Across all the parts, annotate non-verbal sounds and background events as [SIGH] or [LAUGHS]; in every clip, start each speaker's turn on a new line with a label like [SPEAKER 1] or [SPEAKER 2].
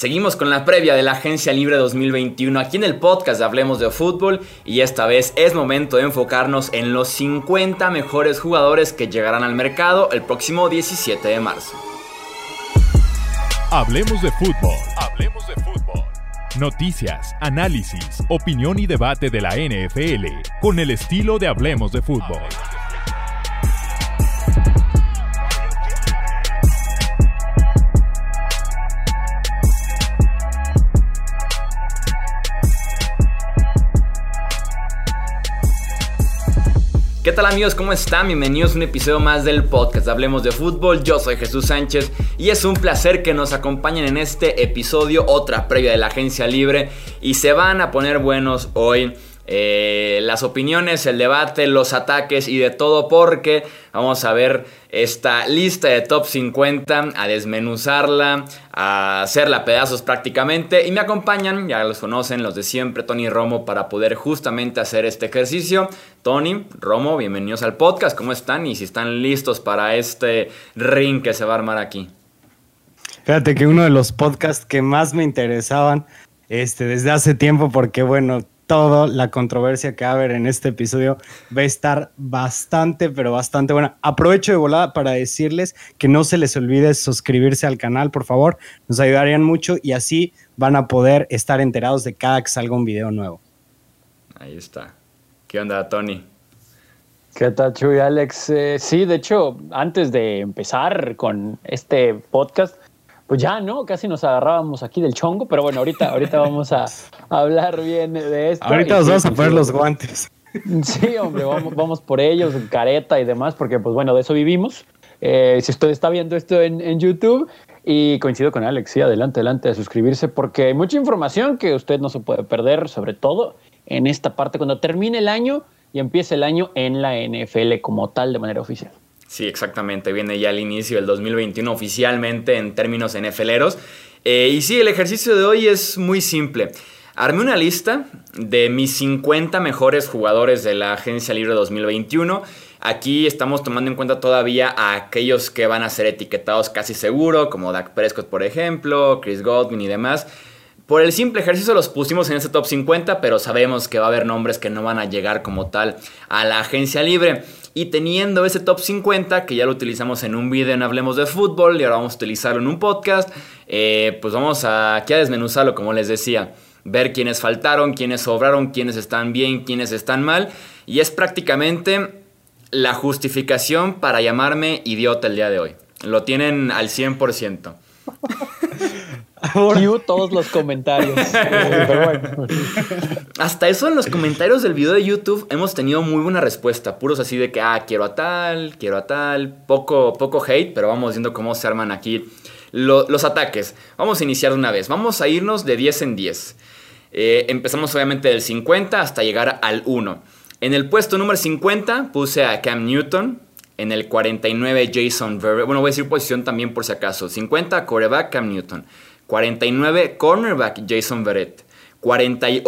[SPEAKER 1] Seguimos con la previa de la Agencia Libre 2021 aquí en el podcast de Hablemos de Fútbol y esta vez es momento de enfocarnos en los 50 mejores jugadores que llegarán al mercado el próximo 17 de marzo.
[SPEAKER 2] Hablemos de fútbol. Hablemos de fútbol. Noticias, análisis, opinión y debate de la NFL con el estilo de Hablemos de fútbol.
[SPEAKER 1] ¿Qué tal amigos? ¿Cómo están? Bienvenidos a un episodio más del podcast Hablemos de Fútbol. Yo soy Jesús Sánchez y es un placer que nos acompañen en este episodio, otra previa de la agencia libre. Y se van a poner buenos hoy. Eh, las opiniones, el debate, los ataques y de todo porque vamos a ver esta lista de top 50, a desmenuzarla, a hacerla pedazos prácticamente y me acompañan, ya los conocen, los de siempre, Tony Romo, para poder justamente hacer este ejercicio. Tony, Romo, bienvenidos al podcast, ¿cómo están? Y si están listos para este ring que se va a armar aquí.
[SPEAKER 3] Fíjate que uno de los podcasts que más me interesaban este, desde hace tiempo, porque bueno, toda la controversia que va a haber en este episodio va a estar bastante, pero bastante buena. Aprovecho de volada para decirles que no se les olvide suscribirse al canal, por favor. Nos ayudarían mucho y así van a poder estar enterados de cada que salga un video nuevo.
[SPEAKER 1] Ahí está. ¿Qué onda, Tony?
[SPEAKER 4] ¿Qué tal, Chuy, Alex? Eh, sí, de hecho, antes de empezar con este podcast, pues ya, ¿no? Casi nos agarrábamos aquí del chongo, pero bueno, ahorita, ahorita vamos a [LAUGHS] hablar bien de esto.
[SPEAKER 3] Ahorita nos vamos a poner los guantes. [LAUGHS]
[SPEAKER 4] Sí, hombre, vamos, vamos por ellos, careta y demás, porque pues bueno, de eso vivimos. Eh, si usted está viendo esto en, en, YouTube y coincido con Alex, sí, adelante, adelante a suscribirse porque hay mucha información que usted no se puede perder, sobre todo en esta parte cuando termine el año y empiece el año en la NFL como tal de manera oficial.
[SPEAKER 1] Sí, exactamente. Viene ya el inicio del 2021 oficialmente en términos NFLeros. Eh, y sí, el ejercicio de hoy es muy simple. Armé una lista de mis 50 mejores jugadores de la Agencia Libre 2021. Aquí estamos tomando en cuenta todavía a aquellos que van a ser etiquetados casi seguro, como Dak Prescott, por ejemplo, Chris Godwin y demás. Por el simple ejercicio los pusimos en este top 50, pero sabemos que va a haber nombres que no van a llegar como tal a la agencia libre. Y teniendo ese top 50, que ya lo utilizamos en un video en Hablemos de Fútbol y ahora vamos a utilizarlo en un podcast, eh, pues vamos a, aquí a desmenuzarlo, como les decía. Ver quiénes faltaron, quiénes sobraron, quiénes están bien, quiénes están mal. Y es prácticamente la justificación para llamarme idiota el día de hoy. Lo tienen al 100%. [LAUGHS]
[SPEAKER 4] todos los comentarios. [LAUGHS]
[SPEAKER 1] Hasta eso en los comentarios del video de YouTube hemos tenido muy buena respuesta. Puros así de que, ah, quiero a tal, quiero a tal. Poco, poco hate, pero vamos viendo cómo se arman aquí los ataques. Vamos a iniciar de una vez. Vamos a irnos de 10 en 10. Eh, empezamos obviamente del 50 hasta llegar al 1. En el puesto número 50 puse a Cam Newton. En el 49 Jason Verrett. Bueno, voy a decir posición también por si acaso. 50 coreback Cam Newton. 49 cornerback Jason Verrett. 48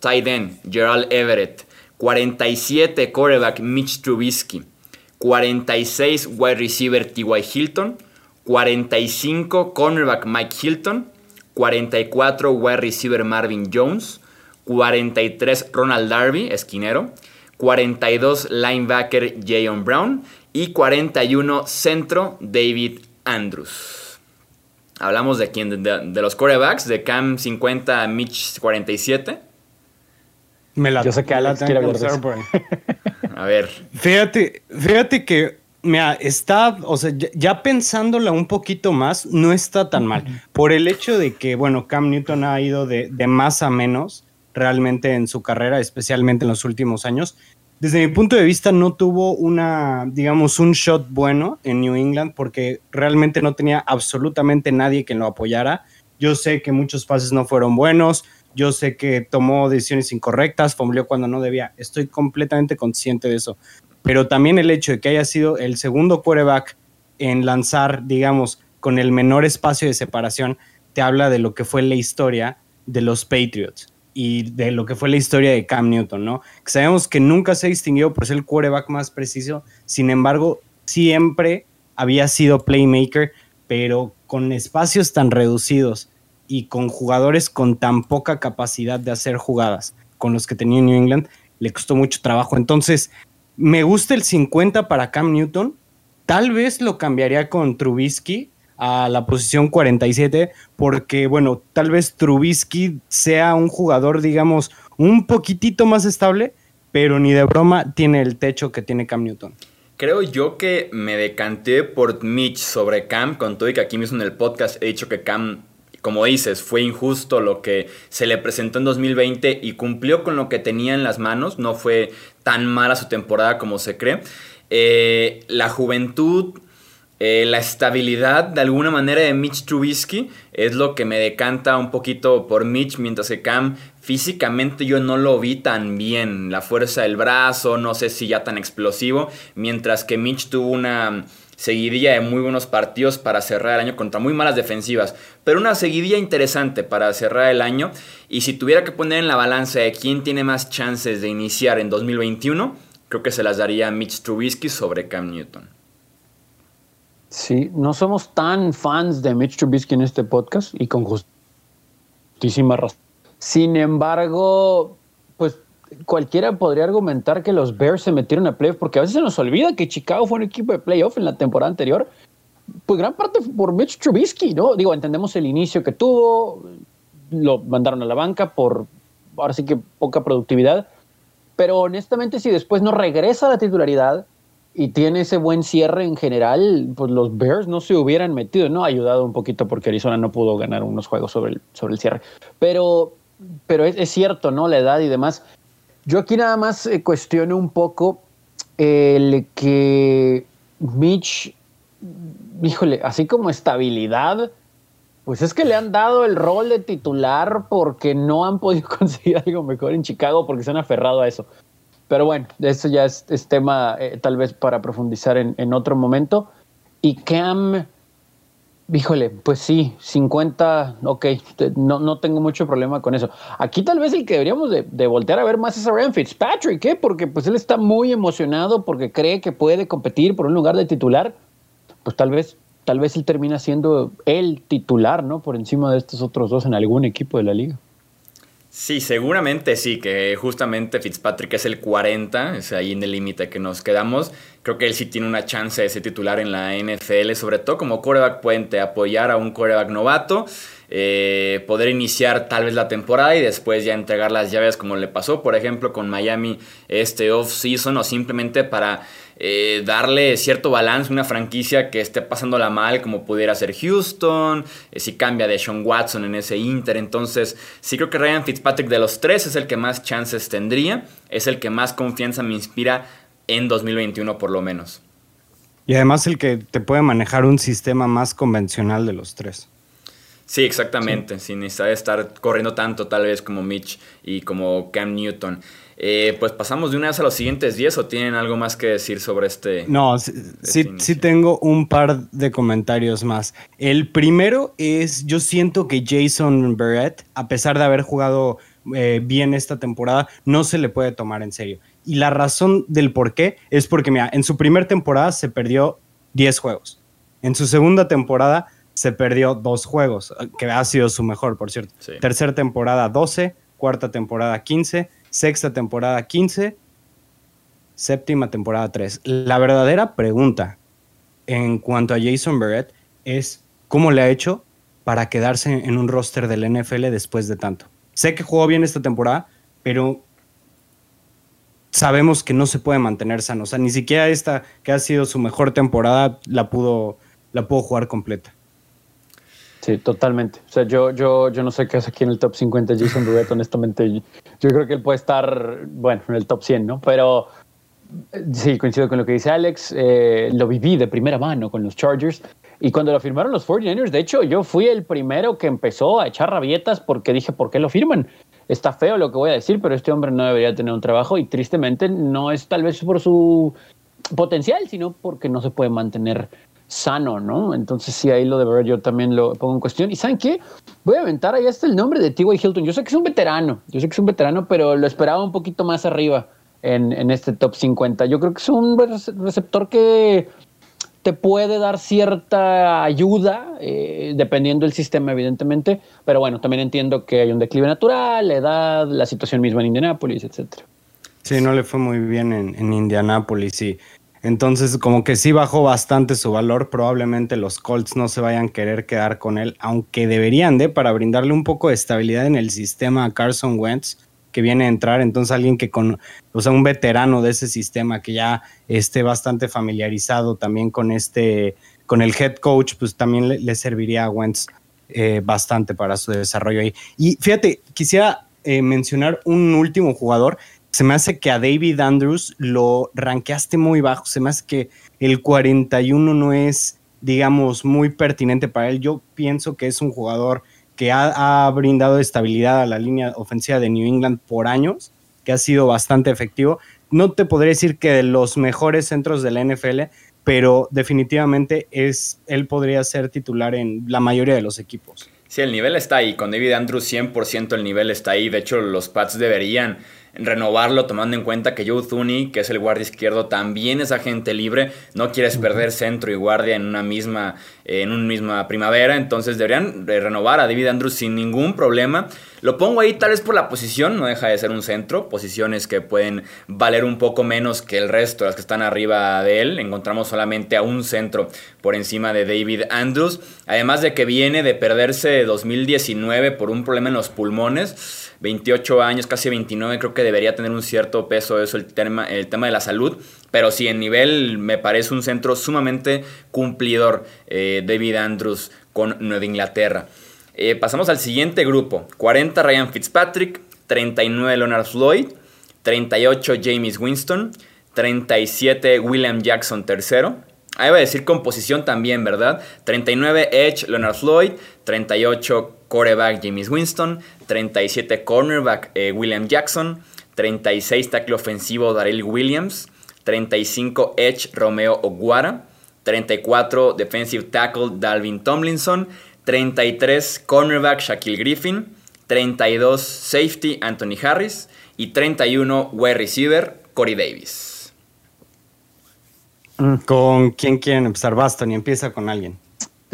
[SPEAKER 1] tight end Gerald Everett. 47 quarterback Mitch Trubisky. 46 wide receiver T.Y. Hilton. 45 cornerback Mike Hilton. 44 wide receiver Marvin Jones. 43 Ronald Darby, esquinero. 42 linebacker Jayon Brown y 41 centro David Andrews. Hablamos de quién, de, los corebacks, de Cam 50, Mitch 47.
[SPEAKER 3] Me la
[SPEAKER 4] Yo sé que Alex quiere
[SPEAKER 1] A ver.
[SPEAKER 3] Fíjate, fíjate que mira, está, o sea, ya, pensándola un poquito más, no está tan mal. Por el hecho de que, bueno, Cam Newton ha ido de, de más a menos realmente en su carrera, especialmente en los últimos años. Desde mi punto de vista no tuvo una, digamos, un shot bueno en New England porque realmente no tenía absolutamente nadie que lo apoyara. Yo sé que muchos pases no fueron buenos, yo sé que tomó decisiones incorrectas, fombleó cuando no debía. Estoy completamente consciente de eso. Pero también el hecho de que haya sido el segundo quarterback en lanzar, digamos, con el menor espacio de separación, te habla de lo que fue la historia de los Patriots y de lo que fue la historia de Cam Newton, ¿no? sabemos que nunca se distinguió por ser el quarterback más preciso, sin embargo, siempre había sido playmaker, pero con espacios tan reducidos y con jugadores con tan poca capacidad de hacer jugadas con los que tenía New England, le costó mucho trabajo. Entonces, me gusta el 50 para Cam Newton. Tal vez lo cambiaría con Trubisky a la posición 47, porque, bueno, tal vez Trubisky sea un jugador, digamos, un poquitito más estable, pero ni de broma tiene el techo que tiene Cam Newton.
[SPEAKER 1] Creo yo que me decanté por Mitch sobre Cam, con todo y que aquí mismo en el podcast he dicho que Cam, como dices, fue injusto lo que se le presentó en 2020 y cumplió con lo que tenía en las manos, no fue tan mala su temporada como se cree. Eh, la juventud, eh, la estabilidad de alguna manera de Mitch Trubisky es lo que me decanta un poquito por Mitch, mientras que Cam físicamente yo no lo vi tan bien. La fuerza del brazo, no sé si ya tan explosivo, mientras que Mitch tuvo una seguidilla de muy buenos partidos para cerrar el año contra muy malas defensivas, pero una seguidilla interesante para cerrar el año. Y si tuviera que poner en la balanza de quién tiene más chances de iniciar en 2021, creo que se las daría Mitch Trubisky sobre Cam Newton.
[SPEAKER 4] Sí, no somos tan fans de Mitch Trubisky en este podcast y con justísima razón. Sin embargo, pues cualquiera podría argumentar que los Bears se metieron a playoff porque a veces se nos olvida que Chicago fue un equipo de playoff en la temporada anterior. Pues gran parte por Mitch Trubisky, ¿no? Digo, entendemos el inicio que tuvo, lo mandaron a la banca por, ahora sí que poca productividad, pero honestamente si después no regresa a la titularidad, y tiene ese buen cierre en general, pues los Bears no se hubieran metido, ¿no? Ha ayudado un poquito porque Arizona no pudo ganar unos juegos sobre el, sobre el cierre. Pero, pero es, cierto, ¿no? La edad y demás. Yo aquí nada más eh, cuestiono un poco el que Mitch, híjole, así como estabilidad, pues es que le han dado el rol de titular porque no han podido [LAUGHS] conseguir algo mejor en Chicago porque se han aferrado a eso. Pero bueno, eso ya es, tema eh, tal vez para profundizar en, otro momento. Y Cam, híjole, pues sí, 50, ok, no, no tengo mucho problema con eso. Aquí tal vez el que deberíamos de, voltear a ver más es a Ryan Fitzpatrick, ¿eh? porque pues él está muy emocionado porque cree que puede competir por un lugar de titular. Pues tal vez, tal vez él termina siendo el titular, ¿no? Por encima de estos otros dos en algún equipo de la liga.
[SPEAKER 1] Sí, seguramente sí, que justamente Fitzpatrick es el 40, es ahí en el límite que nos quedamos. Creo que él sí tiene una chance de ser titular en la NFL, sobre todo como coreback puente, apoyar a un coreback novato, eh, poder iniciar tal vez la temporada y después ya entregar las llaves como le pasó, por ejemplo, con Miami este off-season o simplemente para eh, darle cierto balance a una franquicia que esté pasándola mal, como pudiera ser Houston, eh, si cambia de Sean Watson en ese Inter. Entonces, sí creo que Ryan Fitzpatrick de los tres es el que más chances tendría, es el que más confianza me inspira en 2021 por lo menos.
[SPEAKER 3] Y además el que te puede manejar un sistema más convencional de los tres.
[SPEAKER 1] Sí, exactamente, sin necesidad de estar corriendo tanto tal vez como Mitch y como Cam Newton. Eh, pues pasamos de una vez a los siguientes 10 o tienen algo más que decir sobre este.
[SPEAKER 3] No, sí, este sí, tengo un par de comentarios más. El primero es, yo siento que Jason Barrett, a pesar de haber jugado eh, bien esta temporada, no se le puede tomar en serio. Y la razón del por qué es porque, mira, en su primera temporada se perdió 10 juegos. En su segunda temporada se perdió dos juegos, que ha sido su mejor, por cierto. Tercera temporada 12, cuarta temporada 15 sexta temporada 15, séptima temporada 3. La verdadera pregunta en cuanto a Jason Barrett es cómo le ha hecho para quedarse en un roster del NFL después de tanto. Sé que jugó bien esta temporada, pero sabemos que no se puede mantener sano. O sea, ni siquiera esta que ha sido su mejor temporada la pudo, la pudo jugar completa.
[SPEAKER 4] Sí, totalmente. O sea, yo, yo, yo no sé qué hace aquí en el top 50 Jason Barrett, honestamente. Yo, creo que él puede estar, bueno, en el top 100, ¿no? Pero eh, sí, coincido con lo que dice Alex. Eh, lo viví de primera mano con los Chargers. Y cuando lo firmaron los 49ers, de hecho, yo fui el primero que empezó a echar rabietas porque dije, ¿por qué lo firman? Está feo lo que voy a decir, pero este hombre no debería tener un trabajo y tristemente no es tal vez por su potencial, sino porque no se puede mantener sano, ¿no? Entonces sí, ahí lo de ver yo también lo pongo en cuestión. ¿Y saben qué? Voy a aventar ahí hasta el nombre de T.Y. Hilton. Yo sé que es un veterano, yo sé que es un veterano, pero lo esperaba un poquito más arriba en, en este top 50. Yo creo que es un receptor que te puede dar cierta ayuda, eh, dependiendo del sistema, evidentemente, pero bueno, también entiendo que hay un declive natural, la edad, la situación misma en Indianápolis, etcétera.
[SPEAKER 3] Sí, no le fue muy bien en, en Indianápolis y entonces como que sí bajó bastante su valor, probablemente los Colts no se vayan a querer quedar con él, aunque deberían de para brindarle un poco de estabilidad en el sistema a Carson Wentz que viene a entrar, entonces alguien que con, o sea, un veterano de ese sistema que ya esté bastante familiarizado también con este, con el head coach, pues también le, serviría a Wentz eh, bastante para su desarrollo ahí. Y fíjate, quisiera eh, mencionar un último jugador. Se me hace que a David Andrews lo ranqueaste muy bajo. Se me hace que el 41 no es, digamos, muy pertinente para él. Yo pienso que es un jugador que ha, brindado estabilidad a la línea ofensiva de New England por años, que ha sido bastante efectivo. No te podría decir que de los mejores centros de la NFL, pero definitivamente es, él podría ser titular en la mayoría de los equipos.
[SPEAKER 1] Sí, el nivel está ahí. Con David Andrews 100% el nivel está ahí. De hecho, los Pats deberían renovarlo tomando en cuenta que Joe Thuney, que es el guardia izquierdo, también es agente libre. No quieres perder centro y guardia en una misma, en una misma primavera. Entonces deberían renovar a David Andrews sin ningún problema. Lo pongo ahí tal vez por la posición, no deja de ser un centro. Posiciones que pueden valer un poco menos que el resto, las que están arriba de él. Encontramos solamente a un centro por encima de David Andrews. Además de que viene de perderse 2019 por un problema en los pulmones. 28 años, casi 29, creo que debería tener un cierto peso eso, el tema, el tema de la salud. Pero sí, en nivel me parece un centro sumamente cumplidor, eh, David Andrews con Nueva Inglaterra. Eh, pasamos al siguiente grupo. 40 Ryan Fitzpatrick, 39 Leonard Floyd, 38 James Winston, 37 William Jackson III. Ahí va a decir composición también, ¿verdad? 39 Edge Leonard Floyd, 38 Coreback James Winston, 37 cornerback eh, William Jackson, 36 tackle ofensivo Daryl Williams, 35 edge Romeo Oguara, 34 defensive tackle Dalvin Tomlinson, 33 cornerback Shaquille Griffin, 32 safety Anthony Harris y 31 wide receiver Corey Davis.
[SPEAKER 3] ¿Con quién quieren empezar? Baston y empieza con alguien.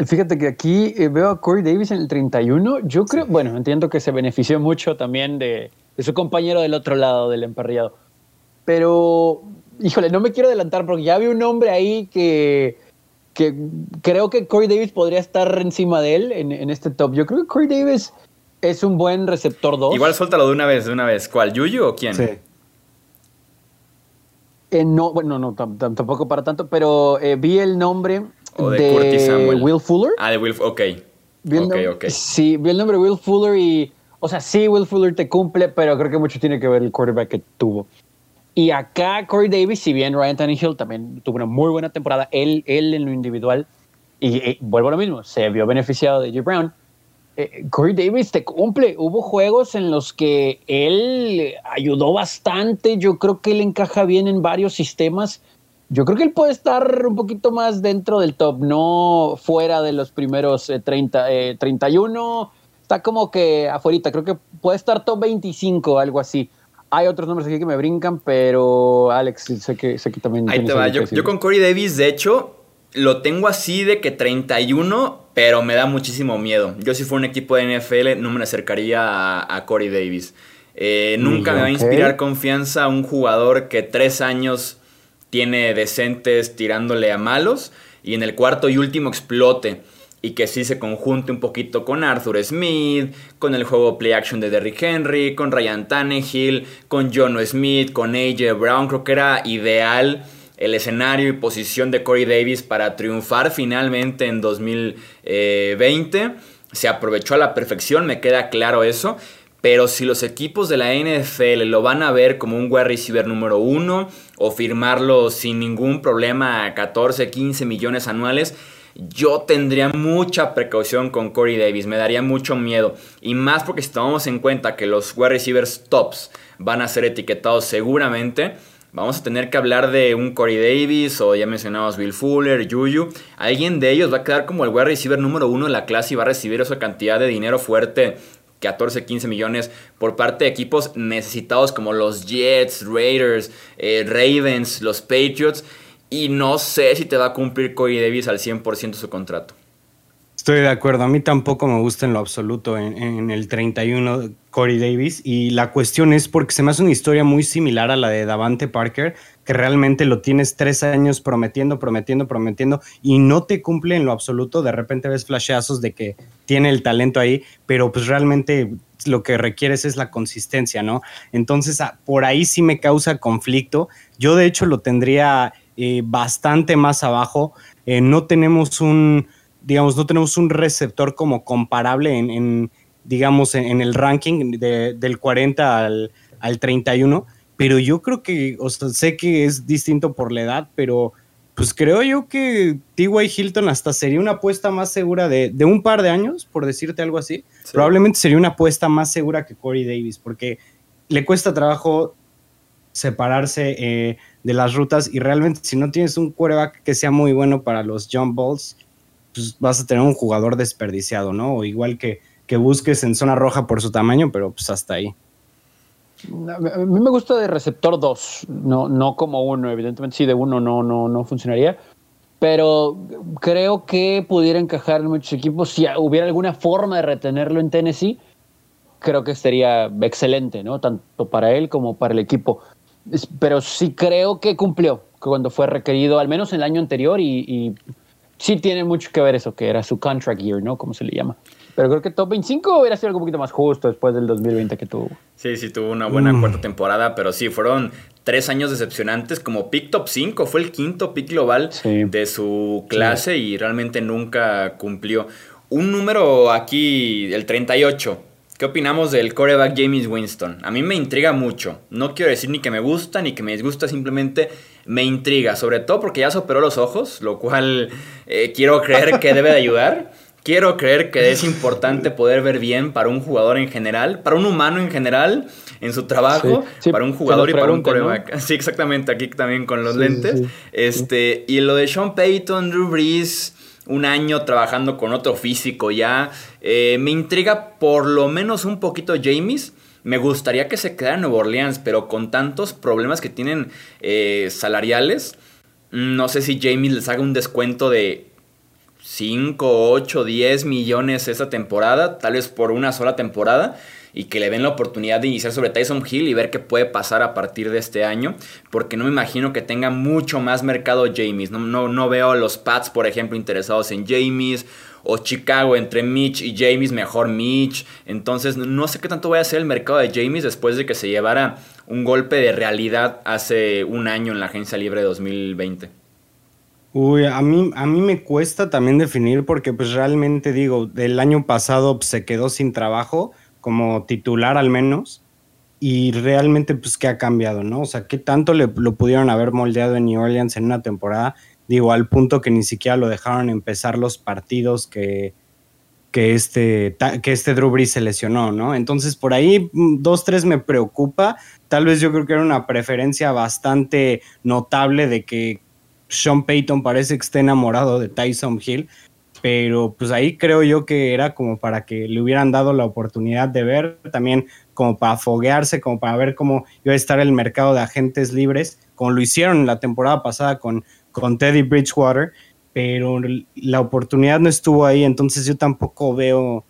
[SPEAKER 4] Fíjate que aquí eh, veo a Corey Davis en el 31. Yo creo, bueno, entiendo que se benefició mucho también de, su compañero del otro lado del emparrillado. Pero, híjole, no me quiero adelantar porque ya vi un nombre ahí que, que creo que Corey Davis podría estar encima de él en, este top. Yo creo que Corey Davis es un buen receptor 2.
[SPEAKER 1] Igual suéltalo de una vez, de una vez. ¿Cuál? ¿Yuyu o quién? Sí.
[SPEAKER 4] Eh, no, bueno, no, tampoco para tanto, pero eh, vi el nombre ¿O de, Will Fuller.
[SPEAKER 1] Ah, de Will ok.
[SPEAKER 4] ok, Sí, vi el nombre Will Fuller y. O sea, sí, Will Fuller te cumple, pero creo que mucho tiene que ver el quarterback que tuvo. Y acá Corey Davis, si bien Ryan Tannehill también tuvo una muy buena temporada, él, él en lo individual, y, vuelvo a lo mismo, se vio beneficiado de J. Brown. Eh, Corey Davis te cumple. Hubo juegos en los que él ayudó bastante. Yo creo que él encaja bien en varios sistemas yo creo que él puede estar un poquito más dentro del top, no fuera de los primeros 30, eh, 31. Eh, está como que afuera, creo que puede estar top 25, algo así. Hay otros nombres aquí que me brincan, pero Alex, sé que, sé que también...
[SPEAKER 1] Ahí te va, yo, con Corey Davis, de hecho, lo tengo así de que 31, pero me da muchísimo miedo. Yo si fuera un equipo de NFL no me acercaría a, Corey Davis. Eh, nunca me va a inspirar confianza a un jugador que tres años tiene decentes tirándole a malos y en el cuarto y último explote y que sí se conjunte un poquito con Arthur Smith, con el juego play action de Derrick Henry, con Ryan Tannehill, con John Smith, con AJ Brown, creo que era ideal el escenario y posición de Corey Davis para triunfar finalmente en 2020. Se aprovechó a la perfección, me queda claro eso. Pero si los equipos de la NFL lo van a ver como un wide receiver número uno o firmarlo sin ningún problema a 14, 15 millones anuales, yo tendría mucha precaución con Corey Davis, me daría mucho miedo. Y más porque si tomamos en cuenta que los wide receivers tops van a ser etiquetados seguramente, vamos a tener que hablar de un Corey Davis o ya mencionamos Bill Fuller, Juju. Alguien de ellos va a quedar como el wide receiver número uno de la clase y va a recibir esa cantidad de dinero fuerte 14, 15 millones por parte de equipos necesitados como los Jets, Raiders, eh, Ravens, los Patriots. Y no sé si te va a cumplir Corey Davis al 100% su contrato.
[SPEAKER 3] Estoy de acuerdo. A mí tampoco me gusta en lo absoluto en, el 31 Corey Davis. Y la cuestión es porque se me hace una historia muy similar a la de Davante Parker, que realmente lo tienes tres años prometiendo, prometiendo, prometiendo y no te cumple en lo absoluto. De repente ves flashazos de que tiene el talento ahí, pero pues realmente lo que requieres es la consistencia, ¿no? Entonces, ah, por ahí sí me causa conflicto. Yo, de hecho, lo tendría eh, bastante más abajo. Eh, no tenemos un digamos, no tenemos un receptor como comparable en, digamos, en, el ranking del 40 al, al 31, pero yo creo que, o sea, sé que es distinto por la edad, pero pues creo yo que T.Y. Hilton hasta sería una apuesta más segura de, un par de años, por decirte algo así. Probablemente sería una apuesta más segura que Corey Davis, porque le cuesta trabajo separarse eh, de las rutas y realmente si no tienes un quarterback que sea muy bueno para los jump balls, pues vas a tener un jugador desperdiciado, ¿no? O igual que, que busques en zona roja por su tamaño, pero pues hasta ahí.
[SPEAKER 4] A mí me gusta de receptor 2, no, no como uno, evidentemente sí, de uno no, no, no funcionaría, pero creo que pudiera encajar en muchos equipos. Si hubiera alguna forma de retenerlo en Tennessee, creo que sería excelente, ¿no? Tanto para él como para el equipo. Pero sí creo que cumplió cuando fue requerido, al menos en el año anterior, y sí tiene mucho que ver eso, que era su contract year, ¿no? Como se le llama. Pero creo que top 25 hubiera sido algo un poquito más justo después del 2020 que tuvo.
[SPEAKER 1] Sí, sí, tuvo una buena mm. cuarta temporada, pero sí, fueron tres años decepcionantes como pick top 5. Fue el quinto pick global de su clase y realmente nunca cumplió. Un número aquí, el 38. ¿Qué opinamos del coreback James Winston? A mí me intriga mucho. No quiero decir ni que me gusta ni que me disgusta, simplemente me intriga, sobre todo porque ya se operó los ojos, lo cual eh, quiero creer que debe de ayudar. [LAUGHS] Quiero creer que es importante poder ver bien para un jugador en general, para un humano en general, en su trabajo, para un jugador y para un coreback. [LAUGHS] Sí, exactamente, aquí también con los lentes. Este, y lo de Sean Payton, Drew Brees, un año trabajando con otro físico ya, eh, me intriga por lo menos un poquito James me gustaría que se quedara en Nueva Orleans, pero con tantos problemas que tienen eh, salariales, no sé si Jamie les haga un descuento de 5, 8, 10 millones esa temporada, tal vez por una sola temporada, y que le den la oportunidad de iniciar sobre Tyson Hill y ver qué puede pasar a partir de este año, porque no me imagino que tenga mucho más mercado James. No, no, no veo a los Pats, por ejemplo, interesados en James o Chicago entre Mitch y James, mejor Mitch. Entonces no sé qué tanto va a ser el mercado de James después de que se llevara un golpe de realidad hace un año en la agencia libre de 2020.
[SPEAKER 3] Uy, a mí, a mí me cuesta también definir porque pues realmente digo, el año pasado se quedó sin trabajo, como titular al menos, y realmente pues qué ha cambiado, ¿no? O sea, qué tanto le, lo pudieron haber moldeado en New Orleans en una temporada Digo, al punto que ni siquiera lo dejaron empezar los partidos que, que este, que este Drew Brees se lesionó, ¿no? Entonces, por ahí, mm, dos, tres me preocupa. Tal vez yo creo que era una preferencia bastante notable de que Sean Payton parece que esté enamorado de Tyson Hill, pero pues ahí creo yo que era como para que le hubieran dado la oportunidad de ver, también como para foguearse, como para ver cómo iba a estar el mercado de agentes libres, como lo hicieron la temporada pasada con con Teddy Bridgewater, pero la oportunidad no estuvo ahí, entonces yo tampoco veo,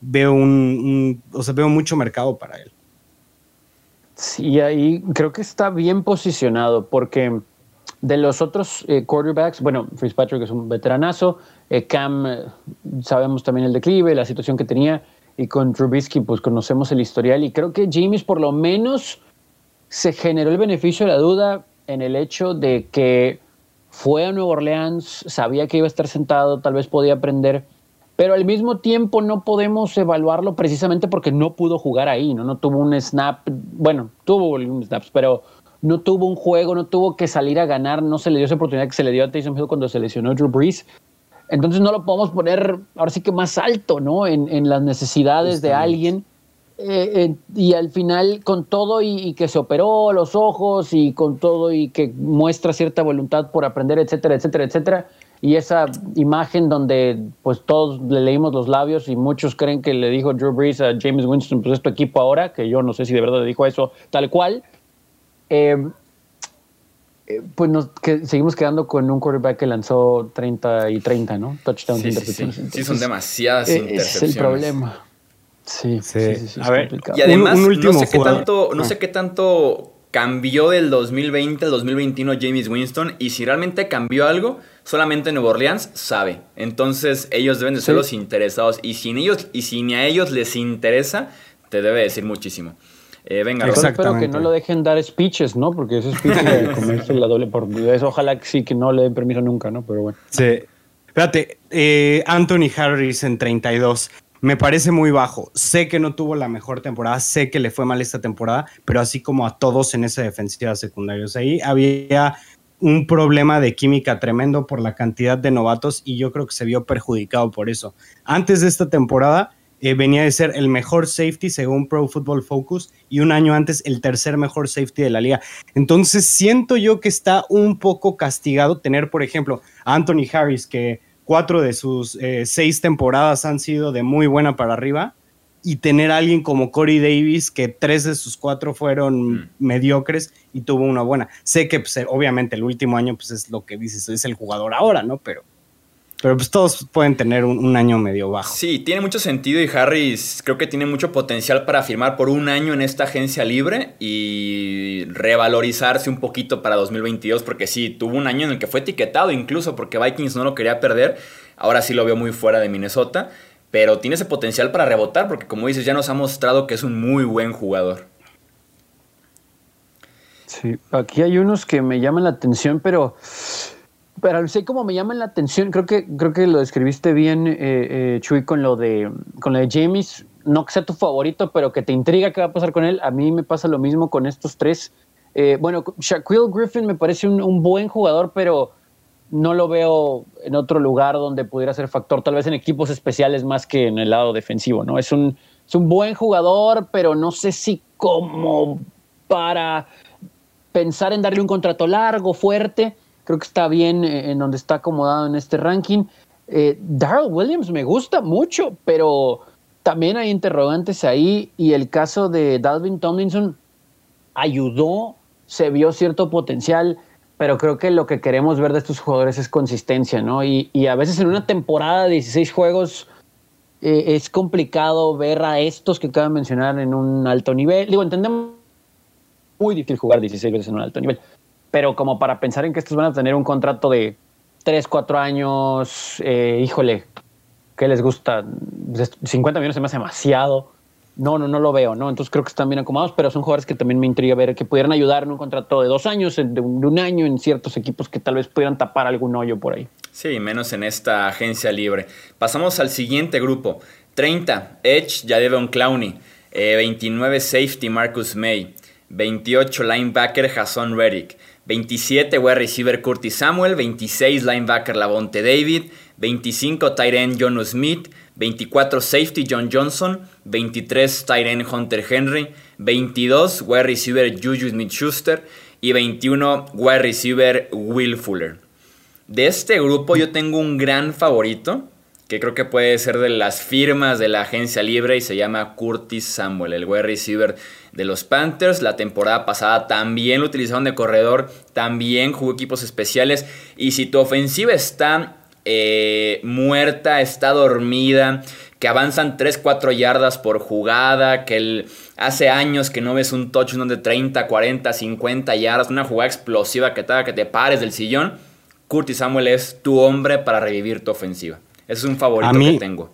[SPEAKER 3] veo un, o sea, veo mucho mercado para él.
[SPEAKER 4] Sí, ahí creo que está bien posicionado porque de los otros eh, quarterbacks, bueno, Fitzpatrick es un veteranazo, eh, Cam eh, sabemos también el declive, la situación que tenía, y con Trubisky pues conocemos el historial y creo que James por lo menos se generó el beneficio de la duda en el hecho de que fue a Nueva Orleans, sabía que iba a estar sentado, tal vez podía aprender, pero al mismo tiempo no podemos evaluarlo precisamente porque no pudo jugar ahí, ¿no? No tuvo un snap, bueno, tuvo un snaps, pero no tuvo un juego, no tuvo que salir a ganar, no se le dio esa oportunidad que se le dio a Tyson Hill cuando se lesionó Drew Brees. Entonces no lo podemos poner ahora sí que más alto, ¿no? En, en las necesidades de alguien eh, eh, y al final, con todo y, que se operó los ojos y con todo y que muestra cierta voluntad por aprender, etcétera, etcétera, etcétera, y esa imagen donde pues todos le leímos los labios y muchos creen que le dijo Drew Brees a James Winston, pues es tu equipo ahora, que yo no sé si de verdad le dijo eso tal cual. Eh, eh, pues nos que, seguimos quedando con un quarterback que lanzó 30 y 30, ¿no? Touchdowns,
[SPEAKER 1] sí,
[SPEAKER 4] intercepciones.
[SPEAKER 1] Sí, sí. son demasiadas intercepciones.
[SPEAKER 4] Es el problema. Sí, sí, sí,
[SPEAKER 1] a ver, y además un, último no sé qué tanto, no sé qué tanto cambió del 2020 al 2021 James Winston y si realmente cambió algo, solamente Nuevo Orleans sabe. Entonces ellos deben de ser los interesados y si, ellos, y si ni a ellos les interesa, te debe decir muchísimo. Eh, venga,
[SPEAKER 4] espero que no lo dejen dar speeches, ¿no? Porque ese speech de [LAUGHS] comerse la doble por eso, ojalá que sí que no le den permiso nunca, ¿no? Pero bueno.
[SPEAKER 3] Sí. Espérate, eh, Anthony Harris en 32 me parece muy bajo. Sé que no tuvo la mejor temporada, sé que le fue mal esta temporada, pero así como a todos en esa defensiva secundaria. ahí había un problema de química tremendo por la cantidad de novatos y yo creo que se vio perjudicado por eso. Antes de esta temporada eh, venía de ser el mejor safety según Pro Football Focus y un año antes el tercer mejor safety de la liga. Entonces siento yo que está un poco castigado tener, por ejemplo, a Anthony Harris que cuatro de sus eh, seis temporadas han sido de muy buena para arriba y tener a alguien como Corey Davis, que tres de sus cuatro fueron mm. mediocres y tuvo una buena. Sé que pues, obviamente el último año pues, es lo que dices, es el jugador ahora, ¿no? Pero, pero pues todos pueden tener un, año medio bajo.
[SPEAKER 1] Sí, tiene mucho sentido y Harris creo que tiene mucho potencial para firmar por un año en esta agencia libre y revalorizarse un poquito para 2022 porque sí, tuvo un año en el que fue etiquetado incluso porque Vikings no lo quería perder. Ahora sí lo veo muy fuera de Minnesota, pero tiene ese potencial para rebotar porque como dices ya nos ha mostrado que es un muy buen jugador.
[SPEAKER 4] Sí, aquí hay unos que me llaman la atención, pero pero sé cómo me llaman la atención. Creo que, creo que lo describiste bien, eh, eh, Chuy, con lo de con lo de James. No que sea tu favorito, pero que te intriga qué va a pasar con él. A mí me pasa lo mismo con estos tres. Eh, bueno, Shaquille Griffin me parece un, buen jugador, pero no lo veo en otro lugar donde pudiera ser factor, tal vez en equipos especiales más que en el lado defensivo, ¿no? Es un, es un buen jugador, pero no sé si como para pensar en darle un contrato largo, fuerte creo que está bien eh, en donde está acomodado en este ranking. Eh, Darrell Williams me gusta mucho, pero también hay interrogantes ahí y el caso de Dalvin Tomlinson ayudó, se vio cierto potencial, pero creo que lo que queremos ver de estos jugadores es consistencia, ¿no? Y, a veces en una temporada de 16 juegos eh, es complicado ver a estos que acabo de mencionar en un alto nivel. Digo, entendemos muy difícil jugar 16 veces en un alto nivel, pero como para pensar en que estos van a tener un contrato de 3, 4 años, eh, híjole, ¿qué les gusta? 50 millones se me hace demasiado. No, no, no lo veo, ¿no? Entonces creo que están bien acomodados, pero son jugadores que también me intriga ver que pudieran ayudar en un contrato de dos años, de un, año en ciertos equipos que tal vez pudieran tapar algún hoyo por ahí.
[SPEAKER 1] Sí, menos en esta agencia libre. Pasamos al siguiente grupo. 30, Edge, Jadevon Clowney. 29, Safety, Marcus May. 28, Linebacker, Jason Reddick. 27 wide receiver Curtis Samuel, 26 linebacker Lavonte David, 25 tight end John Smith, 24 safety John Johnson, 23 tight end Hunter Henry, 22 wide receiver Juju Smith-Schuster y 21 wide receiver Will Fuller. De este grupo yo tengo un gran favorito que creo que puede ser de las firmas de la agencia libre y se llama Curtis Samuel, el wide receiver de los Panthers. La temporada pasada también lo utilizaron de corredor, también jugó equipos especiales. Y si tu ofensiva está eh, muerta, está dormida, que avanzan 3-4 yardas por jugada, que hace años que no ves un touchdown de 30, 40, 50 yardas, una jugada explosiva que te haga que te pares del sillón, Curtis Samuel es tu hombre para revivir tu ofensiva. Ese es un favorito que tengo.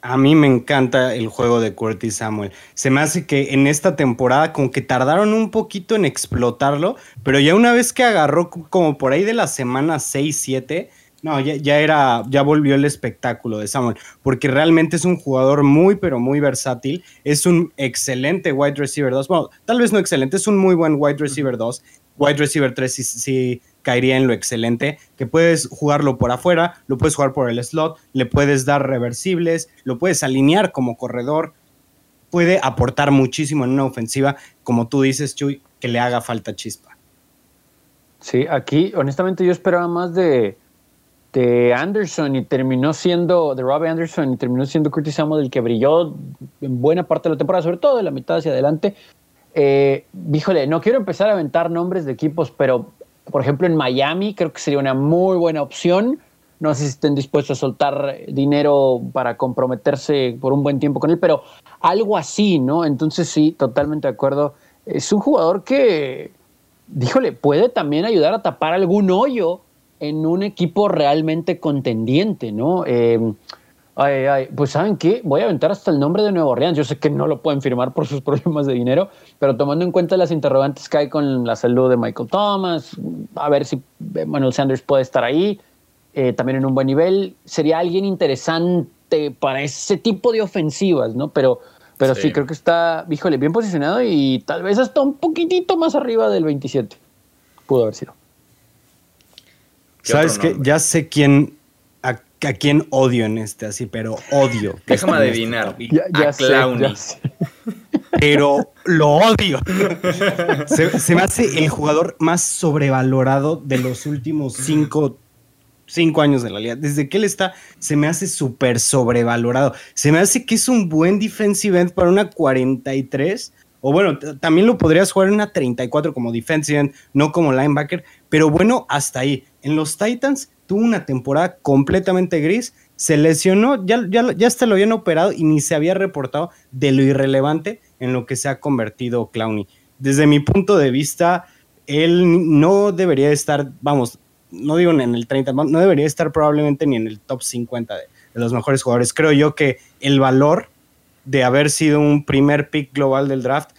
[SPEAKER 3] A mí me encanta el juego de Curtis Samuel. Se me hace que en esta temporada como que tardaron un poquito en explotarlo, pero ya una vez que agarró como por ahí de la semana 6, 7, no, ya, ya, era, ya volvió el espectáculo de Samuel, porque realmente es un jugador muy, pero muy versátil. Es un excelente wide receiver 2. Bueno, tal vez no excelente, es un muy buen wide receiver 2. Wide receiver 3 sí, caería en lo excelente, que puedes jugarlo por afuera, lo puedes jugar por el slot, le puedes dar reversibles, lo puedes alinear como corredor, puede aportar muchísimo en una ofensiva, como tú dices, Chuy, que le haga falta chispa.
[SPEAKER 4] Sí, aquí honestamente yo esperaba más de, de Anderson y terminó siendo, de Robbie Anderson y terminó siendo Curtis Samuel el que brilló en buena parte de la temporada, sobre todo de la mitad hacia adelante. Eh, híjole, no quiero empezar a aventar nombres de equipos, pero por ejemplo, en Miami creo que sería una muy buena opción. No sé si estén dispuestos a soltar dinero para comprometerse por un buen tiempo con él, pero algo así, ¿no? Entonces sí, totalmente de acuerdo. Es un jugador que, díjole, puede también ayudar a tapar algún hoyo en un equipo realmente contendiente, ¿no? Eh, Ay, ay, pues ¿saben qué? Voy a aventar hasta el nombre de Nuevo Orleans. Yo sé que no lo pueden firmar por sus [LAUGHS] problemas de dinero, pero tomando en cuenta las interrogantes que hay con la salud de Michael Thomas, a ver si Manuel Sanders puede estar ahí, eh, también en un buen nivel, sería alguien interesante para ese tipo de ofensivas, ¿no? Pero, pero sí. creo que está, híjole, bien posicionado y tal vez hasta un poquitito más arriba del 27. Pudo haber sido.
[SPEAKER 3] ¿Sabes qué? Ya sé quién a quién odio en este así, pero odio. [LAUGHS]
[SPEAKER 1] Déjame
[SPEAKER 3] este
[SPEAKER 1] adivinar. a Clowny.
[SPEAKER 3] Pero lo odio. [LAUGHS] Se, me hace el jugador más sobrevalorado de los últimos cinco, cinco años de la liga. Desde que él está, se me hace súper sobrevalorado. Se me hace que es un buen defensive end para una 43. O bueno, también lo podrías jugar en una 34 como defensive end, no como linebacker. Pero bueno, hasta ahí. En los Titans tuvo una temporada completamente gris, se lesionó, ya, ya, ya hasta lo habían operado y ni se había reportado de lo irrelevante en lo que se ha convertido Clowney. Desde mi punto de vista, él no debería estar, vamos, no digo en el 30, no debería estar probablemente ni en el top 50 de, de los mejores jugadores. Creo yo que el valor de haber sido un primer pick global del draft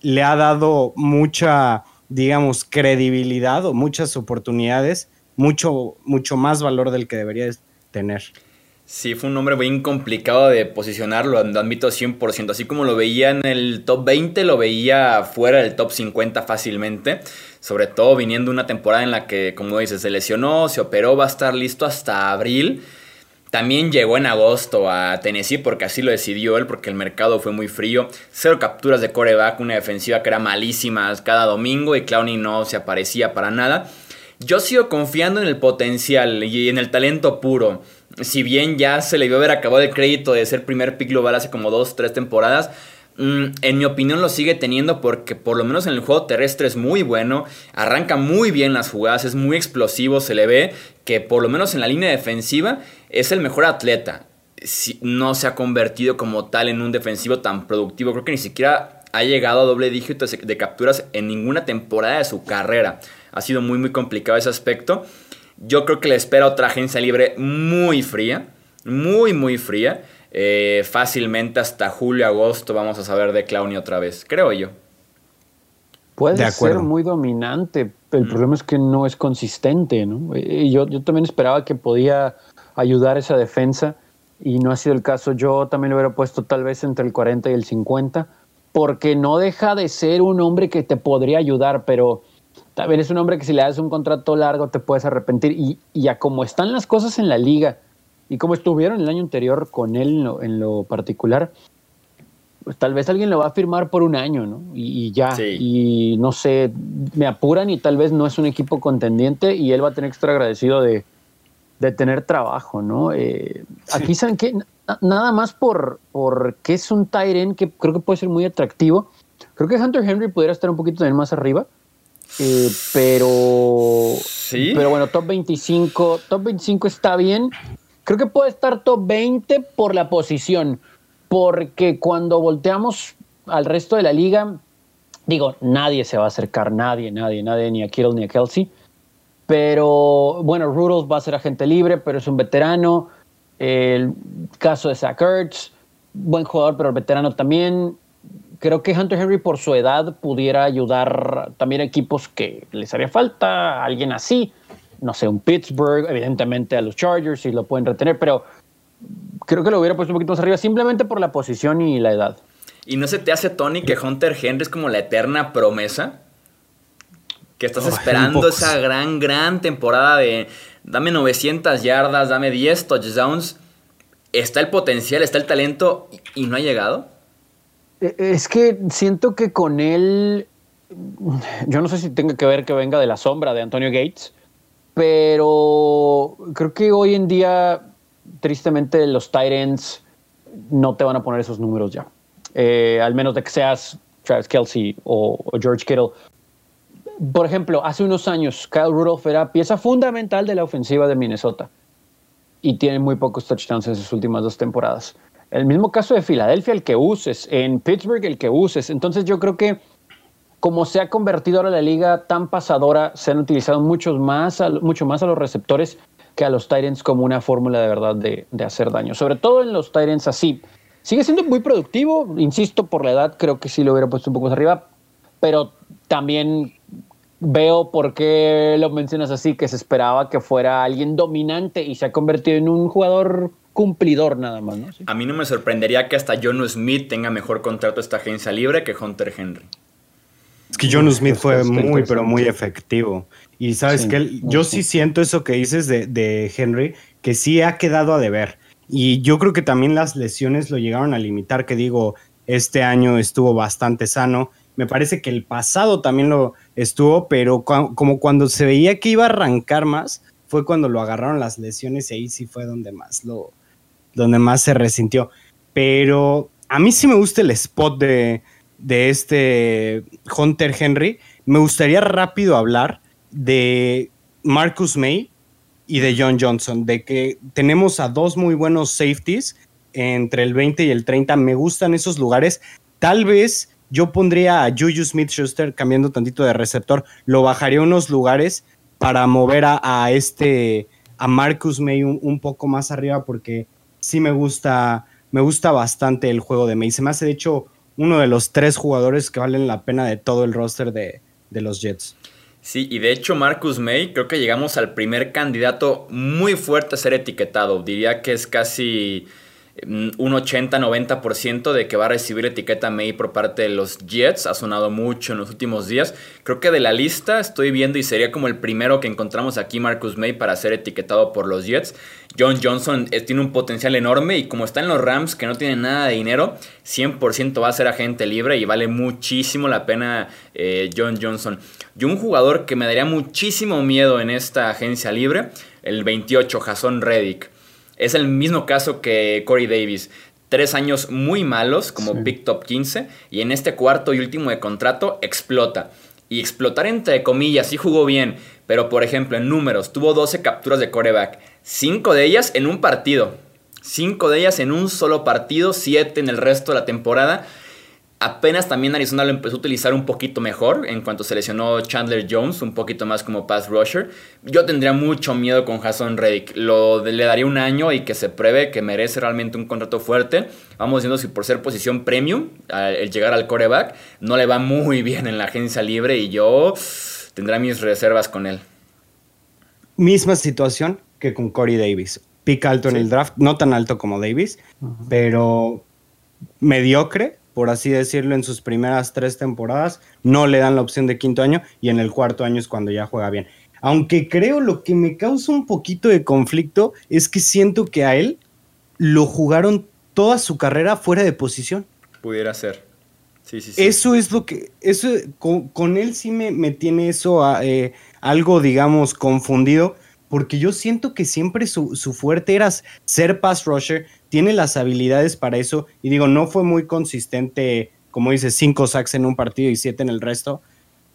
[SPEAKER 3] le ha dado mucha, digamos, credibilidad o muchas oportunidades mucho, mucho más valor del que debería tener.
[SPEAKER 1] Sí, fue un nombre bien complicado de posicionarlo, admito 100%. Así como lo veía en el top 20, lo veía fuera del top 50 fácilmente. Sobre todo viniendo una temporada en la que, como dices, se lesionó, se operó, va a estar listo hasta abril. También llegó en agosto a Tennessee porque así lo decidió él, porque el mercado fue muy frío. Cero capturas de coreback, una defensiva que era malísima cada domingo y Clowney no se aparecía para nada. Yo sigo confiando en el potencial y en el talento puro. Si bien ya se le a haber acabado el crédito de ser primer pick global hace como dos, tres temporadas, mm, en mi opinión lo sigue teniendo porque por lo menos en el juego terrestre es muy bueno, arranca muy bien las jugadas, es muy explosivo, se le ve que por lo menos en la línea defensiva es el mejor atleta. no se ha convertido como tal en un defensivo tan productivo, creo que ni siquiera ha llegado a doble dígito de capturas en ninguna temporada de su carrera ha sido muy, muy complicado ese aspecto. Yo creo que le espera otra agencia libre muy fría, muy, muy fría. Eh, fácilmente hasta julio, agosto vamos a saber de Clowney otra vez, creo yo.
[SPEAKER 4] Puede ser muy dominante, el mm. problema es que no es consistente, ¿no? Yo, yo también esperaba que podía ayudar esa defensa y no ha sido el caso. Yo también lo hubiera puesto tal vez entre el 40 y el 50, porque no deja de ser un hombre que te podría ayudar, pero también es un hombre que si le das un contrato largo te puedes arrepentir. Y, y a como están las cosas en la liga y como estuvieron el año anterior con él en lo, particular, pues tal vez alguien lo va a firmar por un año, ¿no? Y, ya. Y no sé, me apuran y tal vez no es un equipo contendiente y él va a tener que estar agradecido de, tener trabajo, ¿no? Eh, aquí saben que nada más por, por que es un Tyren que creo que puede ser muy atractivo. Creo que Hunter Henry pudiera estar un poquito también más arriba. Eh, pero.
[SPEAKER 1] Sí.
[SPEAKER 4] Pero bueno, top 25. Top 25 está bien. Creo que puede estar top 20 por la posición. Porque cuando volteamos al resto de la liga, digo, nadie se va a acercar, nadie, nadie, nadie, ni a Kittle ni a Kelsey. Pero bueno, Rudolph va a ser agente libre, pero es un veterano. El caso de Zach Ertz, buen jugador, pero veterano también creo que Hunter Henry por su edad pudiera ayudar también a equipos que les haría falta, alguien así, no sé, un Pittsburgh, evidentemente a los Chargers si lo pueden retener, pero creo que lo hubiera puesto un poquito más arriba simplemente por la posición y la edad.
[SPEAKER 1] ¿Y no se te hace, Tony, que Hunter Henry es como la eterna promesa? Que estás esperando esa gran, gran temporada de dame 900 yardas, dame 10 touchdowns. Está el potencial, está el talento y no ha llegado.
[SPEAKER 4] Eh, es que siento que con él, yo no sé si tenga que ver que venga de la sombra de Antonio Gates, pero creo que hoy en día, tristemente, los Titans no te van a poner esos números ya. Eh, al menos de que seas Travis Kelsey o, George Kittle. Por ejemplo, hace unos años Kyle Rudolph era pieza fundamental de la ofensiva de Minnesota y tiene muy pocos touchdowns en sus últimas dos temporadas. El mismo caso de Filadelfia, el que uses, en Pittsburgh, el que uses. Entonces yo creo que como se ha convertido ahora la liga tan pasadora, se han utilizado muchos más mucho más a los receptores que a los Tyrants como una fórmula de verdad de, hacer daño. Sobre todo en los Tyrants así. Sigue siendo muy productivo, insisto, por la edad creo que sí lo hubiera puesto un poco más arriba, pero también veo por qué lo mencionas así, que se esperaba que fuera alguien dominante y se ha convertido en un jugador cumplidor nada más. ¿no?
[SPEAKER 1] A mí no me sorprendería que hasta John Smith tenga mejor contrato esta agencia libre que Hunter Henry.
[SPEAKER 3] Es que John Smith fue muy, pero muy efectivo. Y sabes que yo sí siento eso que dices de, de, Henry, que sí ha quedado a deber. Y yo creo que también las lesiones lo llegaron a limitar, que digo, este año estuvo bastante sano. Me parece que el pasado también lo estuvo, pero como cuando se veía que iba a arrancar más, fue cuando lo agarraron las lesiones y ahí sí fue donde más lo, donde más se resintió. Pero a mí sí me gusta el spot de, de este Hunter Henry. Me gustaría rápido hablar de Marcus May y de John Johnson, de que tenemos a dos muy buenos safeties entre el 20 y el 30. Me gustan esos lugares. Tal vez yo pondría a Juju Smith Schuster cambiando tantito de receptor, lo bajaría unos lugares para mover a, este, a Marcus May un, poco más arriba porque sí me gusta, me gusta bastante el juego de May. Se me hace de hecho uno de los tres jugadores que valen la pena de todo el roster de, de los Jets.
[SPEAKER 1] Sí, y de hecho Marcus May creo que llegamos al primer candidato muy fuerte a ser etiquetado. Diría que es casi un 80-90% de que va a recibir etiqueta May por parte de los Jets. Ha sonado mucho en los últimos días. Creo que de la lista estoy viendo y sería como el primero que encontramos aquí Marcus May para ser etiquetado por los Jets. John Johnson eh, tiene un potencial enorme y como está en los Rams que no tienen nada de dinero, 100% va a ser agente libre y vale muchísimo la pena eh, John Johnson. Y un jugador que me daría muchísimo miedo en esta agencia libre, el 28, Jason Reddick. Es el mismo caso que Corey Davis. Tres años muy malos como Big Top 15 y en este cuarto y último de contrato explota. Y explotar entre comillas, sí jugó bien, pero por ejemplo en números tuvo 12 capturas de coreback, 5 de ellas en un partido. 5 de ellas en un solo partido, 7 en el resto de la temporada. Apenas también Arizona lo empezó a utilizar un poquito mejor en cuanto se lesionó Chandler Jones, un poquito más como pass rusher. Yo tendría mucho miedo con Jason Reddick. Lo, le daría un año y que se pruebe que merece realmente un contrato fuerte. Vamos viendo si por ser posición premium, el llegar al coreback, no le va muy bien en la agencia libre y yo tendré mis reservas con él.
[SPEAKER 3] Misma situación que con Corey Davis. Pick alto en el draft, no tan alto como Davis, pero mediocre por así decirlo, en sus primeras tres temporadas. No le dan la opción de quinto año y en el cuarto año es cuando ya juega bien. Aunque creo lo que me causa un poquito de conflicto es que siento que a él lo jugaron toda su carrera fuera de posición.
[SPEAKER 1] Pudiera ser. Sí, sí,
[SPEAKER 3] sí. Eso es lo que. Eso, con, él sí me, me tiene eso eh, algo, digamos, confundido. Porque yo siento que siempre su, su fuerte era ser pass rusher, tiene las habilidades para eso. Y digo, no fue muy consistente, como dice, cinco sacks en un partido y siete en el resto.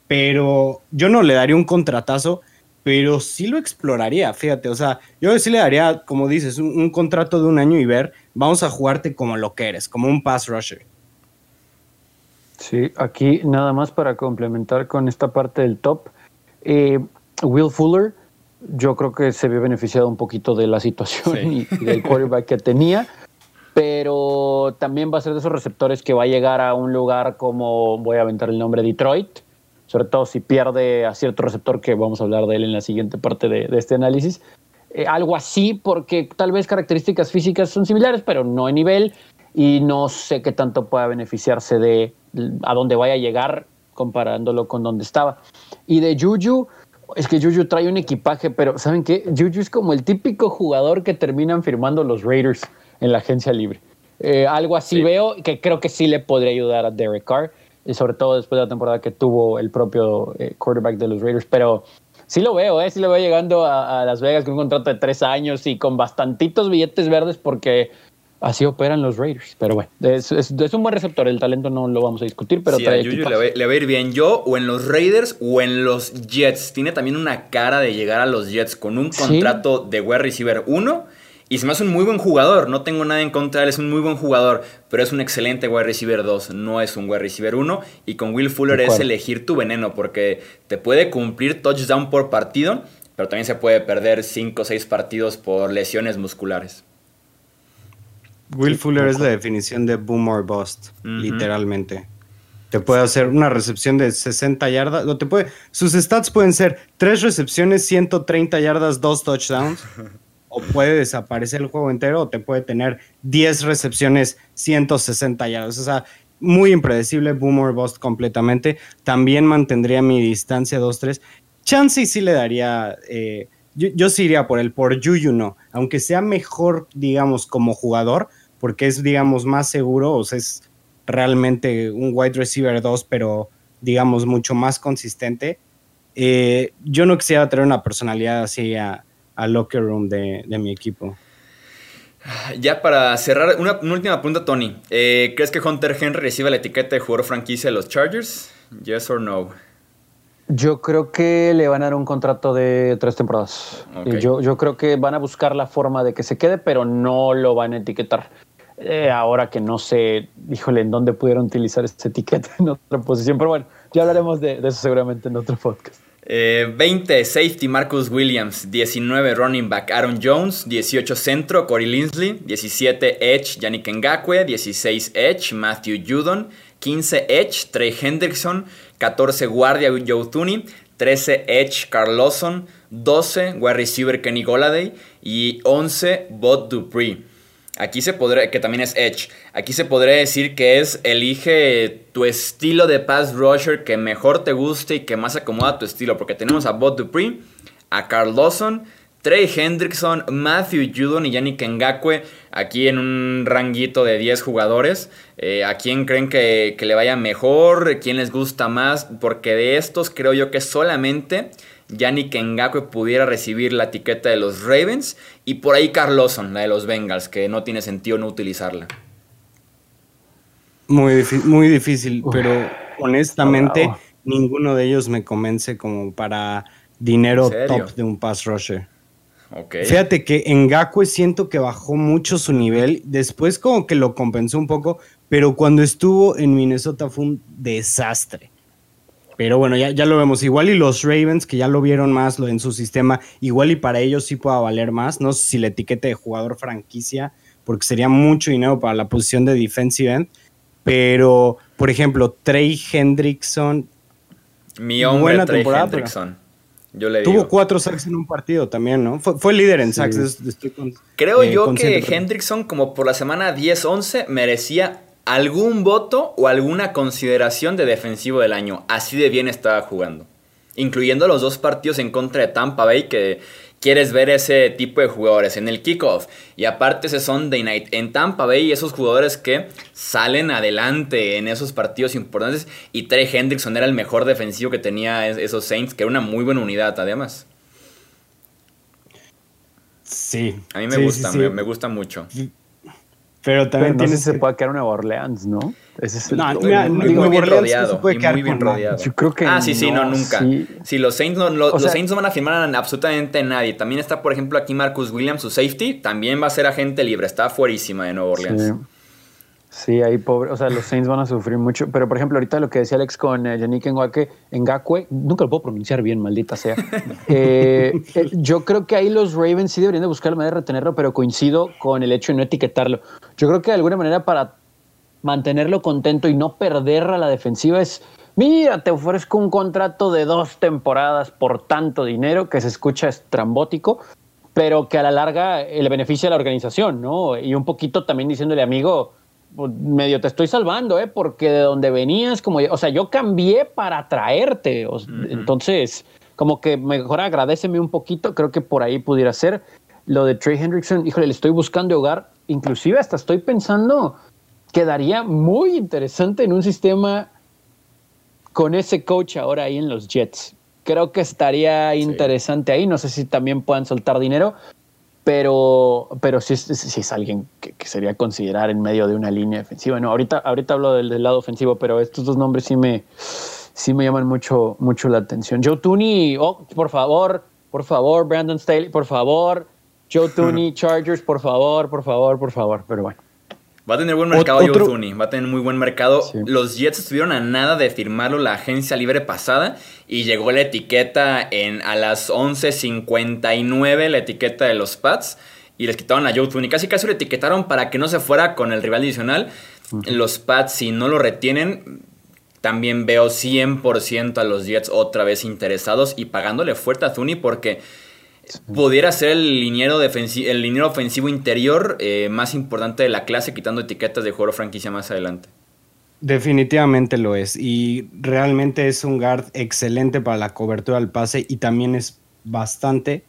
[SPEAKER 3] Pero yo no le daría un contratazo, pero sí lo exploraría, fíjate. O sea, yo sí le daría, como dices, un, contrato de un año y ver, vamos a jugarte como lo que eres, como un pass rusher.
[SPEAKER 4] Sí, aquí nada más para complementar con esta parte del top. Eh, Will Fuller yo creo que se vio beneficiado un poquito de la situación y, del quarterback que tenía, pero también va a ser de esos receptores que va a llegar a un lugar como, voy a aventar el nombre, Detroit, sobre todo si pierde a cierto receptor, que vamos a hablar de él en la siguiente parte de, este análisis. Eh, algo así, porque tal vez características físicas son similares, pero no en nivel, y no sé qué tanto pueda beneficiarse de a dónde vaya a llegar comparándolo con donde estaba. Y de Juju, es que Juju trae un equipaje, pero ¿saben qué? Juju es como el típico jugador que terminan firmando los Raiders en la agencia libre. Eh, algo así veo que creo que sí le podría ayudar a Derek Carr, y sobre todo después de la temporada que tuvo el propio eh, quarterback de los Raiders, pero sí lo veo, ¿eh? sí lo veo llegando a, Las Vegas con un contrato de tres años y con bastantitos billetes verdes porque así operan los Raiders. Pero bueno, es, un buen receptor. El talento no lo vamos a discutir, pero
[SPEAKER 1] sí, a Juju le va, a ir bien. Yo, o en los Raiders o en los Jets. Tiene también una cara de llegar a los Jets con un contrato de wide receiver 1. Y se me hace un muy buen jugador. No tengo nada en contra de él, es un muy buen jugador. Pero es un excelente wide receiver 2, no es un wide receiver 1. Y con Will Fuller es elegir tu veneno, porque te puede cumplir touchdown por partido, pero también se puede perder 5 o 6 partidos por lesiones musculares.
[SPEAKER 3] Will Fuller es la definición de boom or bust, literalmente. Te puede hacer una recepción de 60 yardas. Te puede, sus stats pueden ser 3 recepciones, 130 yardas, 2 touchdowns. o puede desaparecer el juego entero, o te puede tener 10 recepciones, 160 yardas. O sea, muy impredecible, boom or bust completamente. También mantendría mi distancia 2-3. Chance sí le daría. Eh, yo, yo, sí iría por el por Juju, no. Aunque sea mejor, digamos, como jugador, porque es, digamos, más seguro, o sea, es realmente un wide receiver 2, pero, digamos, mucho más consistente. Eh, yo no quisiera tener una personalidad así a, locker room de, mi equipo.
[SPEAKER 1] Ya para cerrar, una, última pregunta, Tony. Eh, ¿Crees que Hunter Henry reciba la etiqueta de jugador franquicia de los Chargers? ¿Yes or no?
[SPEAKER 4] Yo creo que le van a dar un contrato de tres temporadas. Yo, yo creo que van a buscar la forma de que se quede, pero no lo van a etiquetar. Eh, ahora que no sé, híjole, en dónde pudieron utilizar esta etiqueta [LAUGHS] en otra posición, pero bueno, ya hablaremos de, eso seguramente en otro podcast.
[SPEAKER 1] 20 eh, safety Marcus Williams, 19 running back Aaron Jones, 18 centro Corey Linsley, 17 edge Yannick Ngakwe, 16 edge Matthew Judon, 15 edge Trey Hendrickson, 14 guardia Joe Tooney, 13 edge Carl Lawson, 12 wide receiver Kenny Goladay y 11 Bot Dupree. Aquí se podría, que también es Edge, aquí se podría decir que es elige tu estilo de pass rusher que mejor te guste y que más acomoda tu estilo, porque tenemos a Bob Dupree, a Carl Lawson, Trey Hendrickson, Matthew Judon y Yannick Ngakwe, aquí en un ranguito de 10 jugadores. Eh, ¿A quién creen que, que le vaya mejor? ¿Quién les gusta más? Porque de estos creo yo que solamente Yannick Ngakwe pudiera recibir la etiqueta de los Ravens y por ahí Carlosson, la de los Bengals, que no tiene sentido no utilizarla.
[SPEAKER 3] Muy, muy difícil, pero honestamente ninguno de ellos me convence como para dinero top de un pass rusher. Fíjate que Ngakwe siento que bajó mucho su nivel, después como que lo compensó un poco, pero cuando estuvo en Minnesota fue un desastre. Pero bueno, ya, ya lo vemos. Igual y los Ravens, que ya lo vieron más lo, en su sistema, igual y para ellos sí pueda valer más. No sé si la etiqueta de jugador franquicia, porque sería mucho dinero para la posición de defensive end. Pero, por ejemplo, Trey Hendrickson.
[SPEAKER 1] Mi hombre, buena Trey temporada, Hendrickson.
[SPEAKER 3] Yo le Tuvo cuatro sacks en un partido también, ¿no? Fue, líder en sacks.
[SPEAKER 1] Creo eh, yo que Hendrickson, como por la semana 10-11, merecía algún voto o alguna consideración de defensivo del año. Así de bien estaba jugando. Incluyendo los dos partidos en contra de Tampa Bay que quieres ver ese tipo de jugadores en el kickoff. Y aparte ese Sunday Night en Tampa Bay, esos jugadores que salen adelante en esos partidos importantes. Y Trey Hendrickson era el mejor defensivo que tenía esos Saints, que era una muy buena unidad además.
[SPEAKER 3] Sí.
[SPEAKER 1] A mí me gusta, Me, me, gusta mucho.
[SPEAKER 4] Pero también tiene se puede quedar Nueva Orleans, ¿no?
[SPEAKER 1] Ese es el no, mira, muy, muy bien rodeado. muy bien rodeado. Yo creo que ah, sí, sí, no, nunca. Sí. los Saints no, los Saints no van a firmar a absolutamente nadie. También está, por ejemplo, aquí Marcus Williams, su safety, también va a ser agente libre. Está fuerísima de Nueva Orleans. Sí.
[SPEAKER 4] Sí, ahí pobre, o sea, los Saints van a sufrir mucho. Pero, por ejemplo, ahorita lo que decía Alex con eh, Yannick Ngakwe, Ngakwe, nunca lo puedo pronunciar bien, maldita sea. [LAUGHS] Eh, eh, yo creo que ahí los Ravens sí deberían de buscar la manera de retenerlo, pero coincido con el hecho de no etiquetarlo. Yo creo que de alguna manera para mantenerlo contento y no perder a la defensiva es, mira, te ofrezco un contrato de dos temporadas por tanto dinero que se escucha estrambótico, pero que a la larga le beneficia a la organización, ¿no? Y un poquito también diciéndole, amigo, medio te estoy salvando, ¿eh? Porque de donde venías, como, o sea, yo cambié para traerte. Entonces, como que mejor agradeceme un poquito, creo que por ahí pudiera ser. Lo de Trey Hendrickson, híjole, le estoy buscando hogar. Inclusive hasta estoy pensando, quedaría muy interesante en un sistema con ese coach ahora ahí en los Jets. Creo que estaría interesante ahí. No sé si también puedan soltar dinero, pero, pero sí, es alguien que, sería considerar en medio de una línea defensiva. No, ahorita, ahorita hablo del, lado ofensivo, pero estos dos nombres sí me, sí me llaman mucho, mucho la atención. Joe Tooney, oh, por favor, por favor, Brandon Staley, por favor, Joe Tooney, [LAUGHS] Chargers, por favor, por favor, por favor, pero bueno.
[SPEAKER 1] Va a tener buen mercado Joe Tooney, va a tener muy buen mercado. Los Jets estuvieron a nada de firmarlo la agencia libre pasada y llegó la etiqueta en a las 11.59, la etiqueta de los Pats, y les quitaron a Joe. Casi casi lo etiquetaron para que no se fuera con el rival adicional. Los Pats, si no lo retienen, también veo 100% a los Jets otra vez interesados y pagándole fuerte a Tooney porque pudiera ser el liniero, el liniero ofensivo interior eh, más importante de la clase, quitando etiquetas de juego franquicia más adelante.
[SPEAKER 3] Definitivamente lo es. Y realmente es un guard excelente para la cobertura del pase y también es bastante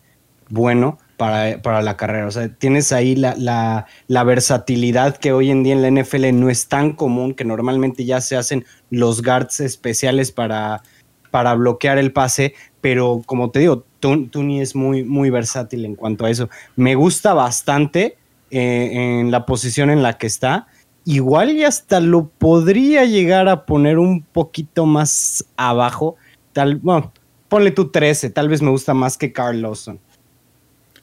[SPEAKER 3] bueno para, para la carrera. O sea, tienes ahí la, la, la, versatilidad que hoy en día en la NFL no es tan común, que normalmente ya se hacen los guards especiales para, para bloquear el pase. Pero como te digo, Tuni es muy, muy versátil en cuanto a eso. Me gusta bastante eh, en la posición en la que está. Igual y hasta lo podría llegar a poner un poquito más abajo. Tal, bueno, ponle tú 13, tal vez me gusta más que Carl Lawson.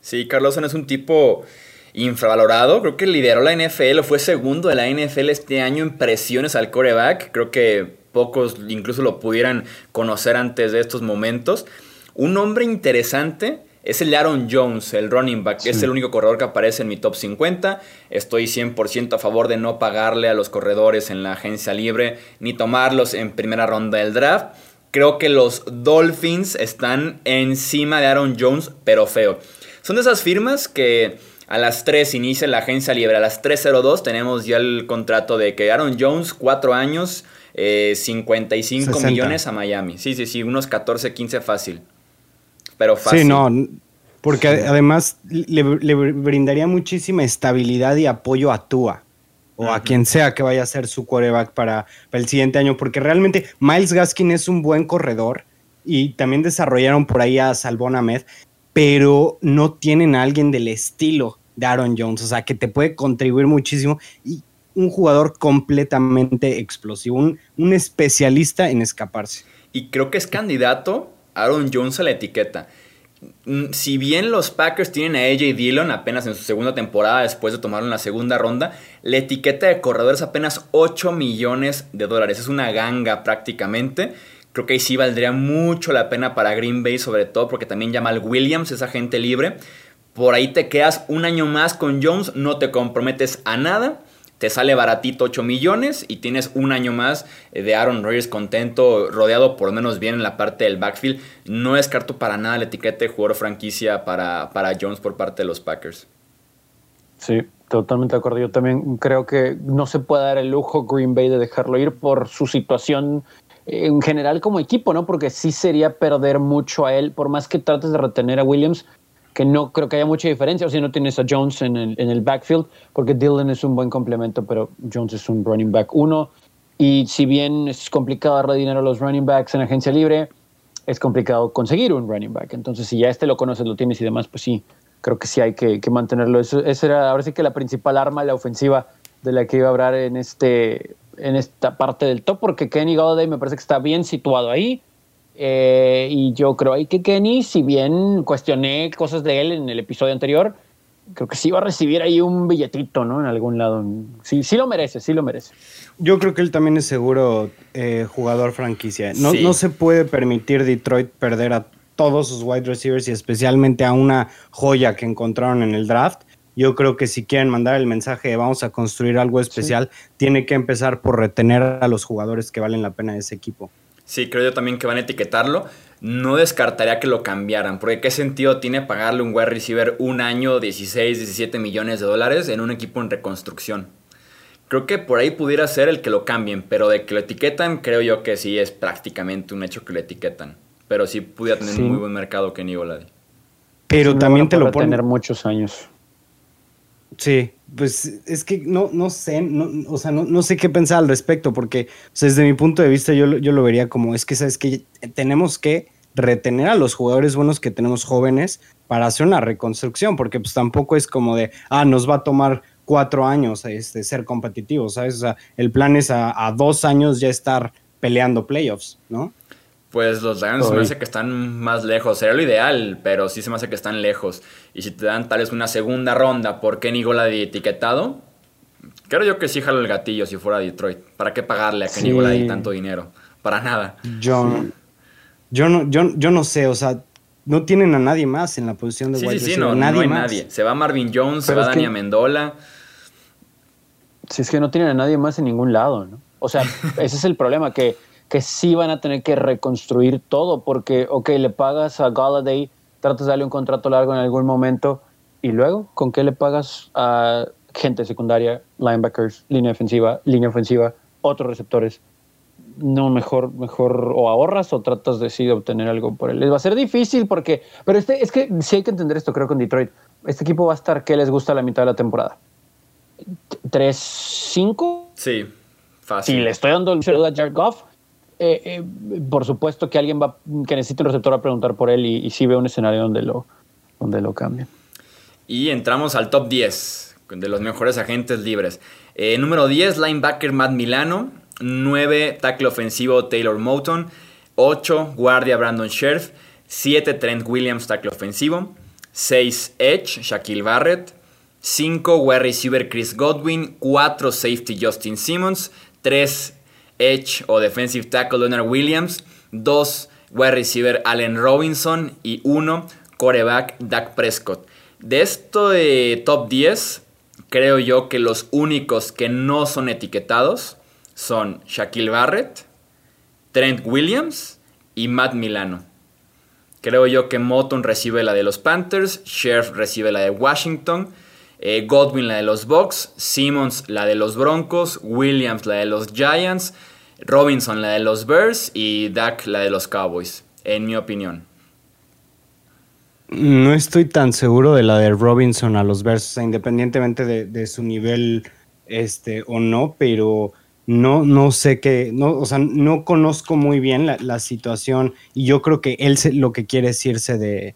[SPEAKER 1] Sí, Carl Lawson es un tipo infravalorado. Creo que lideró la NFL, fue segundo de la NFL este año en presiones al coreback. Creo que pocos incluso lo pudieran conocer antes de estos momentos. Un nombre interesante es el de Aaron Jones, el running back. Es el único corredor que aparece en mi top 50. Estoy 100% a favor de no pagarle a los corredores en la agencia libre ni tomarlos en primera ronda del draft. Creo que los Dolphins están encima de Aaron Jones, pero feo. Son de esas firmas que a las 3 inicia la agencia libre. A las 3.02 tenemos ya el contrato de que Aaron Jones, 4 años, 55 eh, millones a Miami. Sí, sí, sí, unos 14, 15 fácil pero fácil.
[SPEAKER 3] Sí, no, porque además le, brindaría muchísima estabilidad y apoyo a Tua o a quien sea que vaya a ser su quarterback para, el siguiente año, porque realmente Miles Gaskin es un buen corredor y también desarrollaron por ahí a Salvon Ahmed, pero no tienen a alguien del estilo de Aaron Jones, o sea, que te puede contribuir muchísimo y un jugador completamente explosivo, un, un especialista en escaparse.
[SPEAKER 1] Y creo que es candidato Aaron Jones a la etiqueta. Mm, si bien los Packers tienen a AJ Dillon apenas en su segunda temporada después de tomarlo en la segunda ronda, la etiqueta de corredor es apenas 8 millones de dólares. Es una ganga prácticamente. Creo que ahí sí valdría mucho la pena para Green Bay, sobre todo porque también Jamal Williams es agente libre. Por ahí te quedas un año más con Jones, no te comprometes a nada te sale baratito 8 millones y tienes un año más eh, de Aaron Rodgers contento, rodeado por lo menos bien en la parte del backfield. No descarto para nada la etiqueta de jugador franquicia para, para Jones por parte de los Packers.
[SPEAKER 4] Sí, totalmente de acuerdo. Yo también creo que no se puede dar el lujo Green Bay de dejarlo ir por su situación en general como equipo, ¿no? Porque sí sería perder mucho a él, por más que trates de retener a Williams, que no creo que haya mucha diferencia, o si no tienes a Jones en el, en el backfield, porque Dylan es un buen complemento, pero Jones es un running back uno. Y si bien es complicado darle dinero a los running backs en agencia libre, es complicado conseguir un running back. Entonces, si ya este lo conoces, lo tienes y demás, pues sí, creo que sí hay que, mantenerlo. Eso, esa era ahora sí que la principal arma, la ofensiva de la que iba a hablar en, este, en esta parte del top, porque Kenny Galladay me parece que está bien situado ahí. Eh, y yo creo que Kenny, si bien cuestioné cosas de él en el episodio anterior, creo que sí va a recibir ahí un billetito, ¿no? En algún lado. Sí, sí lo merece, sí lo merece.
[SPEAKER 3] Yo creo que él también es seguro eh, jugador franquicia. No, no se puede permitir Detroit perder a todos sus wide receivers y especialmente a una joya que encontraron en el draft. Yo creo que si quieren mandar el mensaje de vamos a construir algo especial, tiene que empezar por retener a los jugadores que valen la pena de ese equipo.
[SPEAKER 1] Sí, creo yo también que van a etiquetarlo. No descartaría que lo cambiaran, porque ¿qué sentido tiene pagarle un wide receiver un año 16, 17 millones de dólares en un equipo en reconstrucción? Creo que por ahí pudiera ser el que lo cambien, pero de que lo etiquetan, creo yo que sí es prácticamente un hecho que lo etiquetan. Pero sí pudiera tener un muy buen mercado Kenny Golady.
[SPEAKER 3] Pero también te lo ponen.
[SPEAKER 4] tener muchos años.
[SPEAKER 3] Sí, pues es que no, no sé, o sea, no, sé qué pensar al respecto, porque desde mi punto de vista yo, yo lo vería como, es que sabes que tenemos que retener a los jugadores buenos que tenemos jóvenes para hacer una reconstrucción, porque pues tampoco es como de, ah, nos va a tomar cuatro años este, ser competitivos, ¿sabes? O sea, el plan es a, dos años ya estar peleando playoffs, ¿no?
[SPEAKER 1] Pues los Lions se me hace que están más lejos. Sería lo ideal, pero sí se me hace que están lejos. Y si te dan tal vez una segunda ronda por Kenny de etiquetado, creo yo que sí jalo el gatillo si fuera Detroit. ¿Para qué pagarle a Kenny sí. tanto dinero? Para nada.
[SPEAKER 3] Yo, yo, no, yo, yo no sé, o sea, no tienen a nadie más en la posición de
[SPEAKER 1] sí, sí, sí, no, nadie hay nadie. Se va Marvin Jones, se va Dani Amendola.
[SPEAKER 4] Si es que no tienen a nadie más en ningún lado, ¿no? O sea, [LAUGHS] ese es el problema, que, que sí van a tener que reconstruir todo, porque, ok, le pagas a Galladay, tratas de darle un contrato largo en algún momento, y luego, ¿con qué le pagas a gente secundaria, linebackers, línea defensiva, línea ofensiva, otros receptores? no, mejor, mejor o ahorras o tratas de sí obtener algo por él. Les va a ser difícil porque, pero este, es que sí hay que entender esto, creo, con Detroit. Este equipo va a estar, ¿qué les gusta a la mitad de la temporada? ¿3-5?
[SPEAKER 1] Sí, fácil.
[SPEAKER 4] Si le estoy dando el saludo a Jared Goff, eh, eh, por supuesto que alguien va, que necesite un receptor a preguntar por él y, y sí ve un escenario donde lo, donde lo.
[SPEAKER 1] Y entramos al top 10 de los mejores agentes libres. Eh, número 10, linebacker Matt Milano. 9 tackle ofensivo Taylor Moton, 8 guardia Brandon Scherf, 7 Trent Williams tackle ofensivo, 6 edge Shaquille Barrett, 5 wide receiver Chris Godwin, 4 safety Justin Simmons, 3 edge o defensive tackle Leonard Williams, 2 wide receiver Allen Robinson y 1 coreback Dak Prescott. De esto de top 10, creo yo que los únicos que no son etiquetados son Shaquille Barrett, Trent Williams y Matt Milano. Creo yo que Moton recibe la de los Panthers, Sheriff recibe la de Washington, eh, Godwin la de los Bucks, Simmons la de los Broncos, Williams la de los Giants, Robinson la de los Bears y Dak la de los Cowboys, en mi opinión.
[SPEAKER 3] No estoy tan seguro de la de Robinson a los Bears, independientemente de, de, su nivel este, o no, pero no, no sé qué, no, o sea, no conozco muy bien la, situación y yo creo que él lo que quiere es irse de,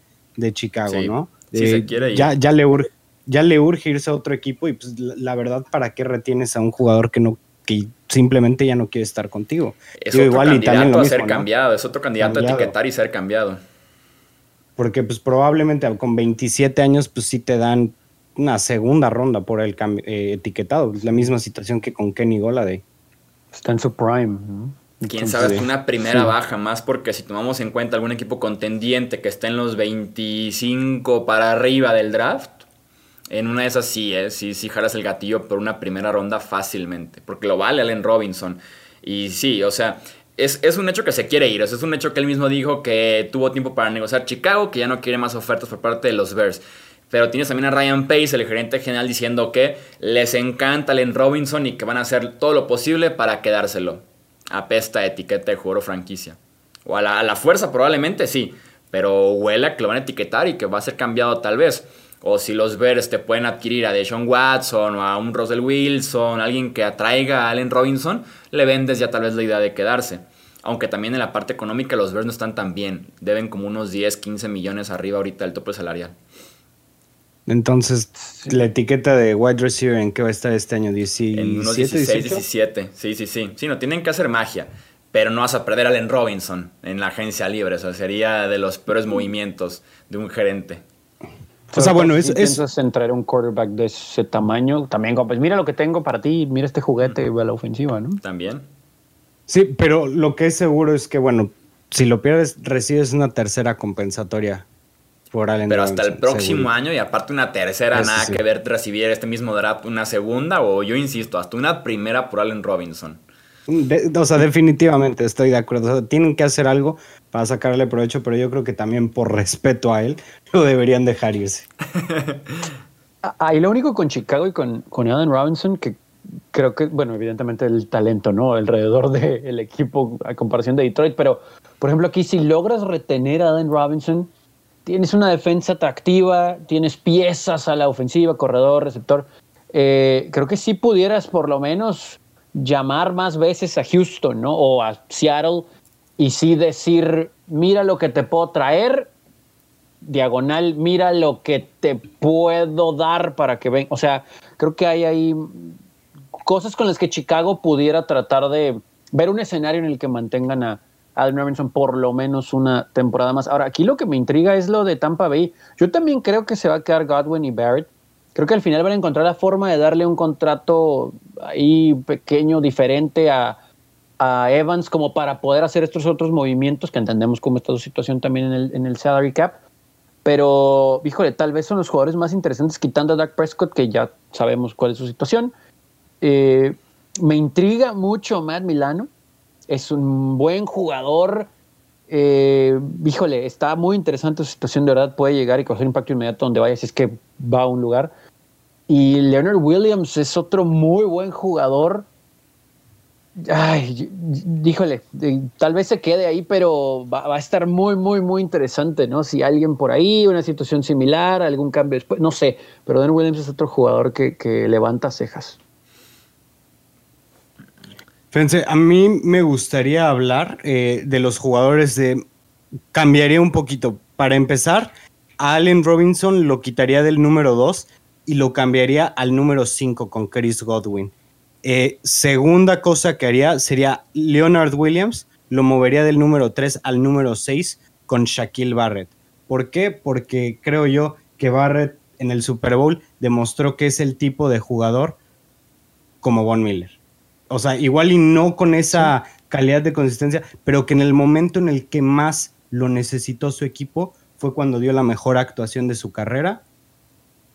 [SPEAKER 3] Chicago, ¿no?
[SPEAKER 1] se quiere
[SPEAKER 3] Ya, ya, le urge, ya le urge irse a otro equipo y pues la, verdad, ¿para qué retienes a un jugador que no que simplemente ya no quiere estar contigo?
[SPEAKER 1] Es otro igual, candidato a ser cambiado, es otro candidato a etiquetar y ser cambiado.
[SPEAKER 3] Porque pues probablemente con 27 años pues sí te dan una segunda ronda por el eh, etiquetado. Es la misma situación que con Kenny Goladay.
[SPEAKER 4] Está en su prime.
[SPEAKER 1] Quién sabe, una primera baja más porque si tomamos en cuenta algún equipo contendiente que está en los 25 para arriba del draft, en una de esas sí, ¿eh? sí, jalas el gatillo por una primera ronda fácilmente, porque lo vale Allen Robinson. Y sí, o sea, es, es, un hecho que se quiere ir, es un hecho que él mismo dijo que tuvo tiempo para negociar Chicago, que ya no quiere más ofertas por parte de los Bears. Pero tienes también a Ryan Pace, el gerente general, diciendo que les encanta Allen Robinson y que van a hacer todo lo posible para quedárselo. Apesta etiqueta de jugador o franquicia. O a la, fuerza probablemente sí, pero huele que lo van a etiquetar y que va a ser cambiado tal vez. O si los Bears te pueden adquirir a Deshaun Watson o a un Russell Wilson, alguien que atraiga a Allen Robinson, le vendes ya tal vez la idea de quedarse. Aunque también en la parte económica los Bears no están tan bien. Deben como unos 10, 15 millones arriba ahorita del tope salarial.
[SPEAKER 3] Entonces, la etiqueta de wide receiver en qué va a estar este año, 17,
[SPEAKER 1] en unos 16, 17. Sí, sí, sí. Sí, no tienen que hacer magia, pero no vas a perder a Allen Robinson en la agencia libre. O sea, sería de los peores movimientos de un gerente.
[SPEAKER 4] O sea, bueno, es, si piensas entrar un quarterback de ese tamaño, también, pues mira lo que tengo para ti, mira este juguete a la ofensiva, ¿no?
[SPEAKER 1] También.
[SPEAKER 3] Sí, pero lo que es seguro es que, bueno, si lo pierdes, recibes una tercera compensatoria
[SPEAKER 1] pero hasta el próximo año y aparte una tercera, nada que ver recibir este mismo draft, una segunda o yo insisto, hasta una primera por Allen Robinson.
[SPEAKER 3] O sea, definitivamente estoy de acuerdo. tienen que hacer algo para sacarle provecho, pero yo creo que también por respeto a él lo deberían dejar irse. [LAUGHS]
[SPEAKER 4] Ah, y lo único con Chicago y con, con Allen Robinson que creo que, bueno, evidentemente el talento, ¿no? Alrededor del equipo a comparación de Detroit, pero por ejemplo aquí si logras retener a Allen Robinson, tienes una defensa atractiva, tienes piezas a la ofensiva, corredor, receptor. Eh, creo que sí pudieras por lo menos llamar más veces a Houston, ¿no? O a Seattle y sí decir, mira lo que te puedo traer, diagonal, mira lo que te puedo dar para que ven. O sea, creo que hay ahí cosas con las que Chicago pudiera tratar de ver un escenario en el que mantengan a Allen Robinson por lo menos una temporada más. Ahora, aquí lo que me intriga es lo de Tampa Bay. Yo también creo que se va a quedar Godwin y Barrett. Creo que al final van a encontrar la forma de darle un contrato ahí pequeño, diferente a, a Evans, como para poder hacer estos otros movimientos, que entendemos cómo está su situación también en el, en el salary cap. Pero, híjole, tal vez son los jugadores más interesantes, quitando a Dak Prescott, que ya sabemos cuál es su situación. Eh, me intriga mucho Matt Milano. Es un buen jugador. Eh, híjole, está muy interesante su situación. De verdad, puede llegar y causar impacto inmediato donde vaya, si es que va a un lugar. Y Leonard Williams es otro muy buen jugador Ay, díjole, tal vez se quede ahí, pero va, a estar muy, muy, muy interesante, ¿no? Si alguien por ahí, una situación similar, algún cambio después, no sé, pero Dan Williams es otro jugador que, levanta cejas.
[SPEAKER 3] Fíjense, a mí me gustaría hablar eh, de los jugadores de... Cambiaría un poquito. Para empezar, a Allen Robinson lo quitaría del número 2 y lo cambiaría al número 5 con Chris Godwin. Eh, segunda cosa que haría sería Leonard Williams, lo movería del número 3 al número 6 con Shaquille Barrett. ¿Por qué? Porque creo yo que Barrett en el Super Bowl demostró que es el tipo de jugador como Von Miller. O sea, igual y no con esa calidad de consistencia, pero que en el momento en el que más lo necesitó su equipo fue cuando dio la mejor actuación de su carrera.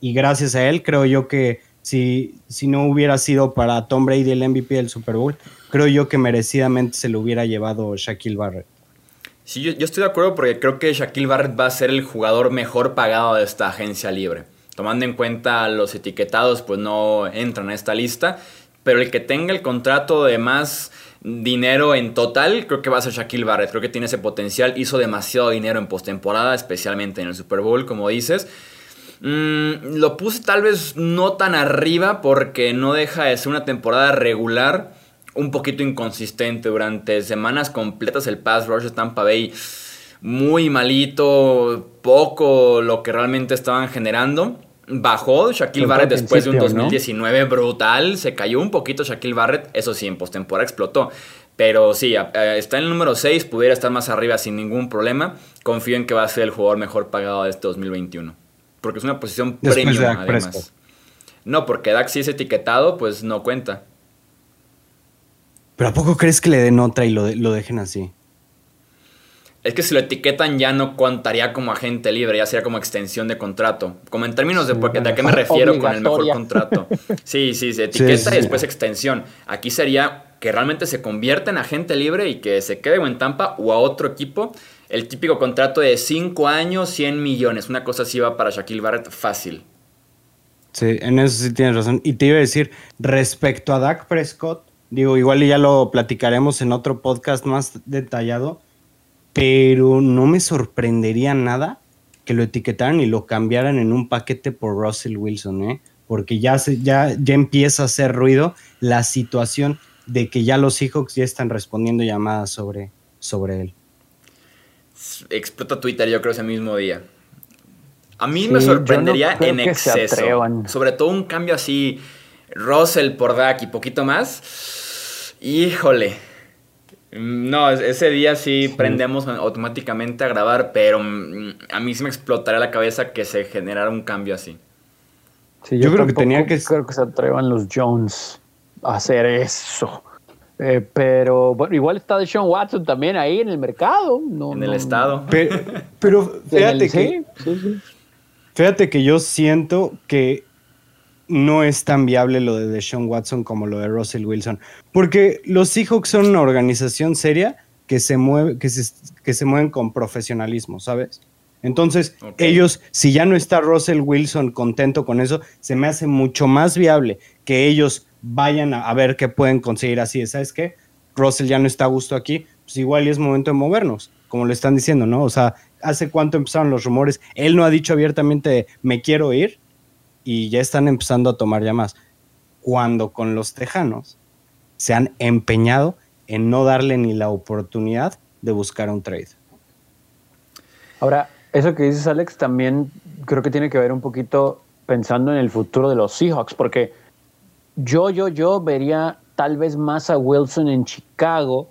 [SPEAKER 3] Y gracias a él creo yo que si, si no hubiera sido para Tom Brady el MVP del Super Bowl, creo yo que merecidamente se lo hubiera llevado Shaquille Barrett.
[SPEAKER 1] Sí, yo, estoy de acuerdo porque creo que Shaquille Barrett va a ser el jugador mejor pagado de esta agencia libre. Tomando en cuenta los etiquetados, pues no entran a esta lista. Pero el que tenga el contrato de más dinero en total, creo que va a ser Shaquille Barrett. Creo que tiene ese potencial. Hizo demasiado dinero en postemporada, especialmente en el Super Bowl, como dices. Mm, lo puse tal vez no tan arriba porque no deja de ser una temporada regular, un poquito inconsistente durante semanas completas el pass rush de Tampa Bay. Muy malito, poco lo que realmente estaban generando. Bajó Shaquille Barrett después de un 2019 brutal. Se cayó un poquito Shaquille Barrett. Eso sí, en postemporada explotó. Pero sí, está en el número 6. Pudiera estar más arriba sin ningún problema. Confío en que va a ser el jugador mejor pagado de este 2021 porque es una posición premium además. No, porque Dak si es etiquetado, pues no cuenta.
[SPEAKER 3] ¿Pero a poco crees que le den otra y lo, lo dejen así?
[SPEAKER 1] Es que si lo etiquetan ya no contaría como agente libre, ya sería como extensión de contrato. Como en términos de, porque, ¿de qué me [LAUGHS] refiero con el mejor contrato? [LAUGHS] Sí, sí, se etiqueta y después extensión. Aquí sería que realmente se convierta en agente libre y que se quede o en Tampa o a otro equipo el típico contrato de 5 años, 100 millones. Una cosa así va para Shaquille Barrett fácil.
[SPEAKER 3] Sí, en eso sí tienes razón. Y te iba a decir, respecto a Dak Prescott, digo, igual ya lo platicaremos en otro podcast más detallado, pero no me sorprendería nada que lo etiquetaran y lo cambiaran en un paquete por Russell Wilson, ¿eh? Porque ya, se, ya, ya empieza a hacer ruido la situación de que ya los Seahawks ya están respondiendo llamadas sobre, sobre él
[SPEAKER 1] explota Twitter, yo creo, ese mismo día. A mí me sorprendería en exceso. Sobre todo un cambio así, Russell por Dak y poquito más. Híjole. No, ese día sí, prendemos automáticamente a grabar, pero mm, a mí sí me explotaría la cabeza que se generara un cambio así.
[SPEAKER 4] yo, creo que tenía que. Creo que se atrevan los Jones a hacer eso. Eh, pero bueno, igual está de Sean Watson también ahí en el mercado. [LAUGHS]
[SPEAKER 1] en el estado.
[SPEAKER 3] Pero, fíjate que. Fíjate que yo siento que no es tan viable lo de Deshaun Watson como lo de Russell Wilson. Porque los Seahawks son una organización seria que se mueve, que se, que se mueven con profesionalismo, ¿sabes? Entonces, ellos, si ya no está Russell Wilson contento con eso, se me hace mucho más viable que ellos vayan a, ver qué pueden conseguir así. ¿Sabes qué? Russell ya no está a gusto aquí, pues igual y es momento de movernos, como le están diciendo, ¿no? O sea, ¿hace cuánto empezaron los rumores? Él no ha dicho abiertamente, me quiero ir, y ya están empezando a tomar llamadas. Cuando con los tejanos se han empeñado en no darle ni la oportunidad de buscar un trade.
[SPEAKER 4] Ahora, Eso que dices, Alex, también creo que tiene que ver un poquito pensando en el futuro de los Seahawks, porque yo, yo, yo vería tal vez más a Wilson en Chicago,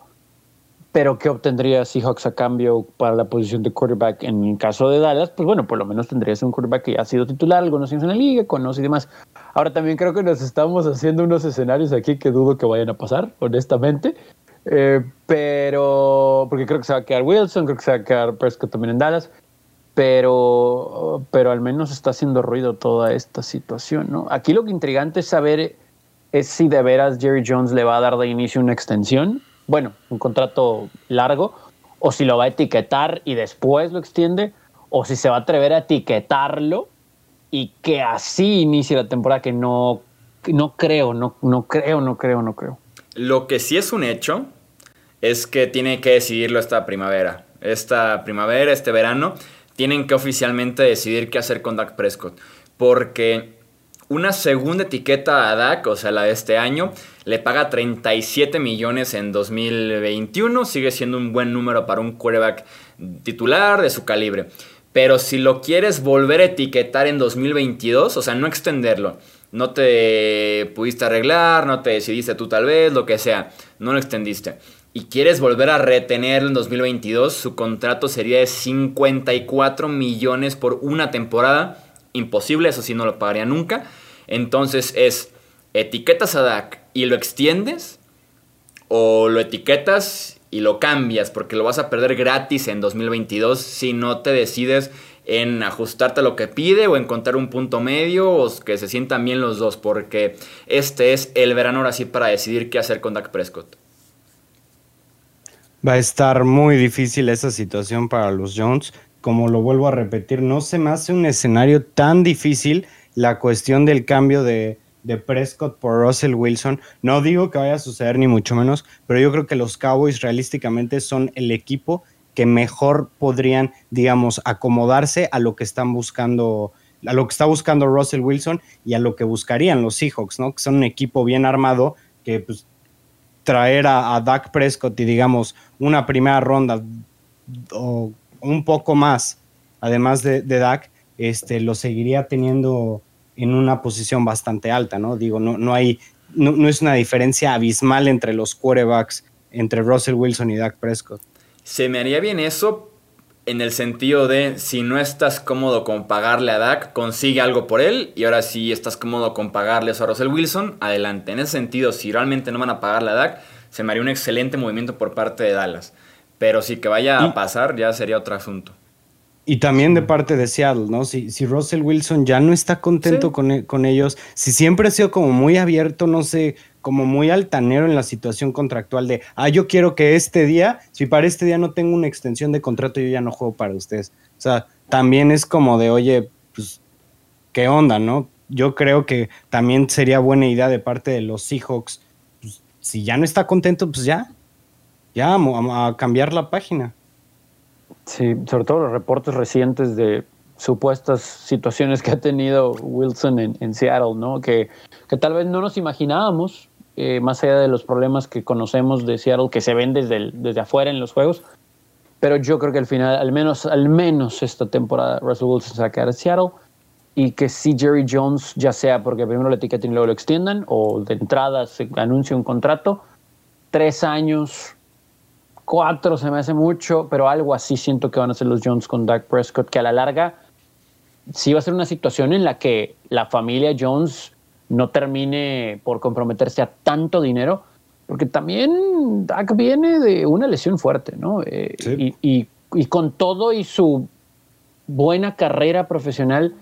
[SPEAKER 4] pero ¿qué obtendría Seahawks a cambio para la posición de quarterback? En el caso de Dallas, pues bueno, por lo menos tendrías un quarterback que ya ha sido titular algunos años en la liga, conoce y demás. Ahora también creo que nos estamos haciendo unos escenarios aquí que dudo que vayan a pasar, honestamente. Eh, pero, porque creo que se va a quedar Wilson, creo que se va a quedar Prescott también en Dallas pero, pero al menos está haciendo ruido toda esta situación, ¿no? Aquí lo que intrigante es saber es si de veras Jerry Jones le va a dar de inicio una extensión, bueno, un contrato largo, o si lo va a etiquetar y después lo extiende, o si se va a atrever a etiquetarlo y que así inicie la temporada, que no, no creo, no, no creo, no creo, no creo.
[SPEAKER 1] Lo que sí es un hecho es que tiene que decidirlo esta primavera, esta primavera, este verano tienen que oficialmente decidir qué hacer con Dak Prescott. Porque una segunda etiqueta a Dak, o sea, la de este año, le paga 37 millones en 2021. Sigue siendo un buen número para un quarterback titular de su calibre. Pero si lo quieres volver a etiquetar en 2022, o sea, no extenderlo, no te pudiste arreglar, no te decidiste tú tal vez, lo que sea, no lo extendiste y quieres volver a retenerlo en 2022, su contrato sería de 54 millones por una temporada. Imposible, eso sí no lo pagaría nunca. Entonces es, etiquetas a Dak y lo extiendes o lo etiquetas y lo cambias porque lo vas a perder gratis en 2022 si no te decides en ajustarte a lo que pide o encontrar un punto medio o que se sientan bien los dos porque este es el verano ahora sí para decidir qué hacer con Dak Prescott.
[SPEAKER 3] Va a estar muy difícil esa situación para los Jones. Como lo vuelvo a repetir, no se me hace un escenario tan difícil la cuestión del cambio de, Prescott por Russell Wilson. No digo que vaya a suceder ni mucho menos, pero yo creo que los Cowboys realísticamente son el equipo que mejor podrían, digamos, acomodarse a lo que están buscando, a lo que está buscando Russell Wilson y a lo que buscarían los Seahawks, ¿no? Que son un equipo bien armado que pues traer a, Dak Prescott y digamos una primera ronda o un poco más, además de, Dak, este, lo seguiría teniendo en una posición bastante alta, ¿no? Digo, no, no hay, no, es una diferencia abismal entre los quarterbacks, entre Russell Wilson y Dak Prescott.
[SPEAKER 1] Se me haría bien eso en el sentido de si no estás cómodo con pagarle a Dak, consigue algo por él y ahora si estás cómodo con pagarle a Russell Wilson, adelante. En ese sentido, si realmente no van a pagarle a Dak, se me haría un excelente movimiento por parte de Dallas. Pero si que vaya a pasar ya sería otro asunto.
[SPEAKER 3] Y también de parte de Seattle, ¿no? Si, si Russell Wilson ya no está contento con, e, con, ellos, si siempre ha sido como muy abierto, no sé, como muy altanero en la situación contractual de, ah, yo quiero que este día, si para este día no tengo una extensión de contrato, yo ya no juego para ustedes. O sea, también es como de, oye, pues, ¿qué onda, no? Yo creo que también sería buena idea de parte de los Seahawks, pues, si ya no está contento, pues ya, ya, a cambiar la página.
[SPEAKER 4] Sí, sobre todo los reportes recientes de supuestas situaciones que ha tenido Wilson en, Seattle, ¿no? Que, que, tal vez no nos imaginábamos, eh, más allá de los problemas que conocemos de Seattle, que se ven desde, desde afuera en los juegos. Pero yo creo que al final, al menos, al menos esta temporada, Russell Wilson se va a quedar en Seattle y que si Jerry Jones, ya sea porque primero la etiqueta y luego lo extiendan, o de entrada se anuncia un contrato, tres años, cuatro se me hace mucho, pero algo así siento que van a ser los Jones con Dak Prescott, que a la larga sí va a ser una situación en la que la familia Jones no termine por comprometerse a tanto dinero, porque también Dak viene de una lesión fuerte, ¿no? Eh, y, y, con todo y su buena carrera profesional,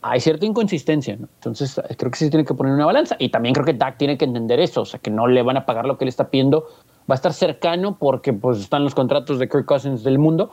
[SPEAKER 4] hay cierta inconsistencia, ¿no? Entonces creo que sí tiene que poner una balanza. Y también creo que Dak tiene que entender eso, o sea, que no le van a pagar lo que le está pidiendo, va a estar cercano porque pues están los contratos de Kirk Cousins del mundo,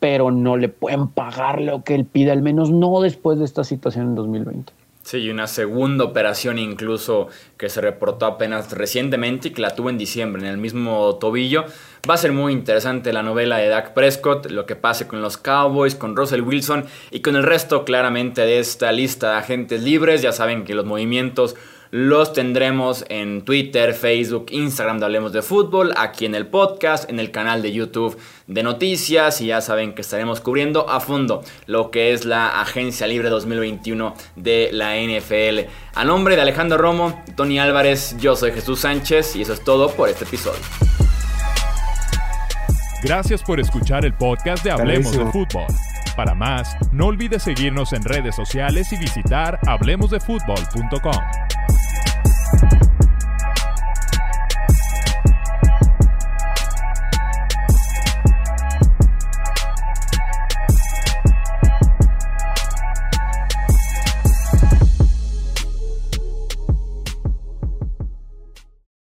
[SPEAKER 4] pero no le pueden pagar lo que él pide, al menos no después de esta situación en 2020.
[SPEAKER 1] Sí, y una segunda operación incluso que se reportó apenas recientemente y que la tuvo en diciembre en el mismo tobillo. Va a ser muy interesante la novela de Dak Prescott, lo que pase con los Cowboys, con Russell Wilson y con el resto claramente de esta lista de agentes libres. Ya saben que los movimientos los tendremos en Twitter, Facebook, Instagram de Hablemos de Fútbol, aquí en el podcast, en el canal de YouTube de noticias y ya saben que estaremos cubriendo a fondo lo que es la Agencia Libre 2021 de la NFL. A nombre de Alejandro Romo, Tony Álvarez, yo soy Jesús Sánchez y eso es todo por este episodio.
[SPEAKER 2] Gracias por escuchar el podcast de Hablemos de Fútbol. Para más, no olvides seguirnos en redes sociales y visitar hablemosdefutbol.com.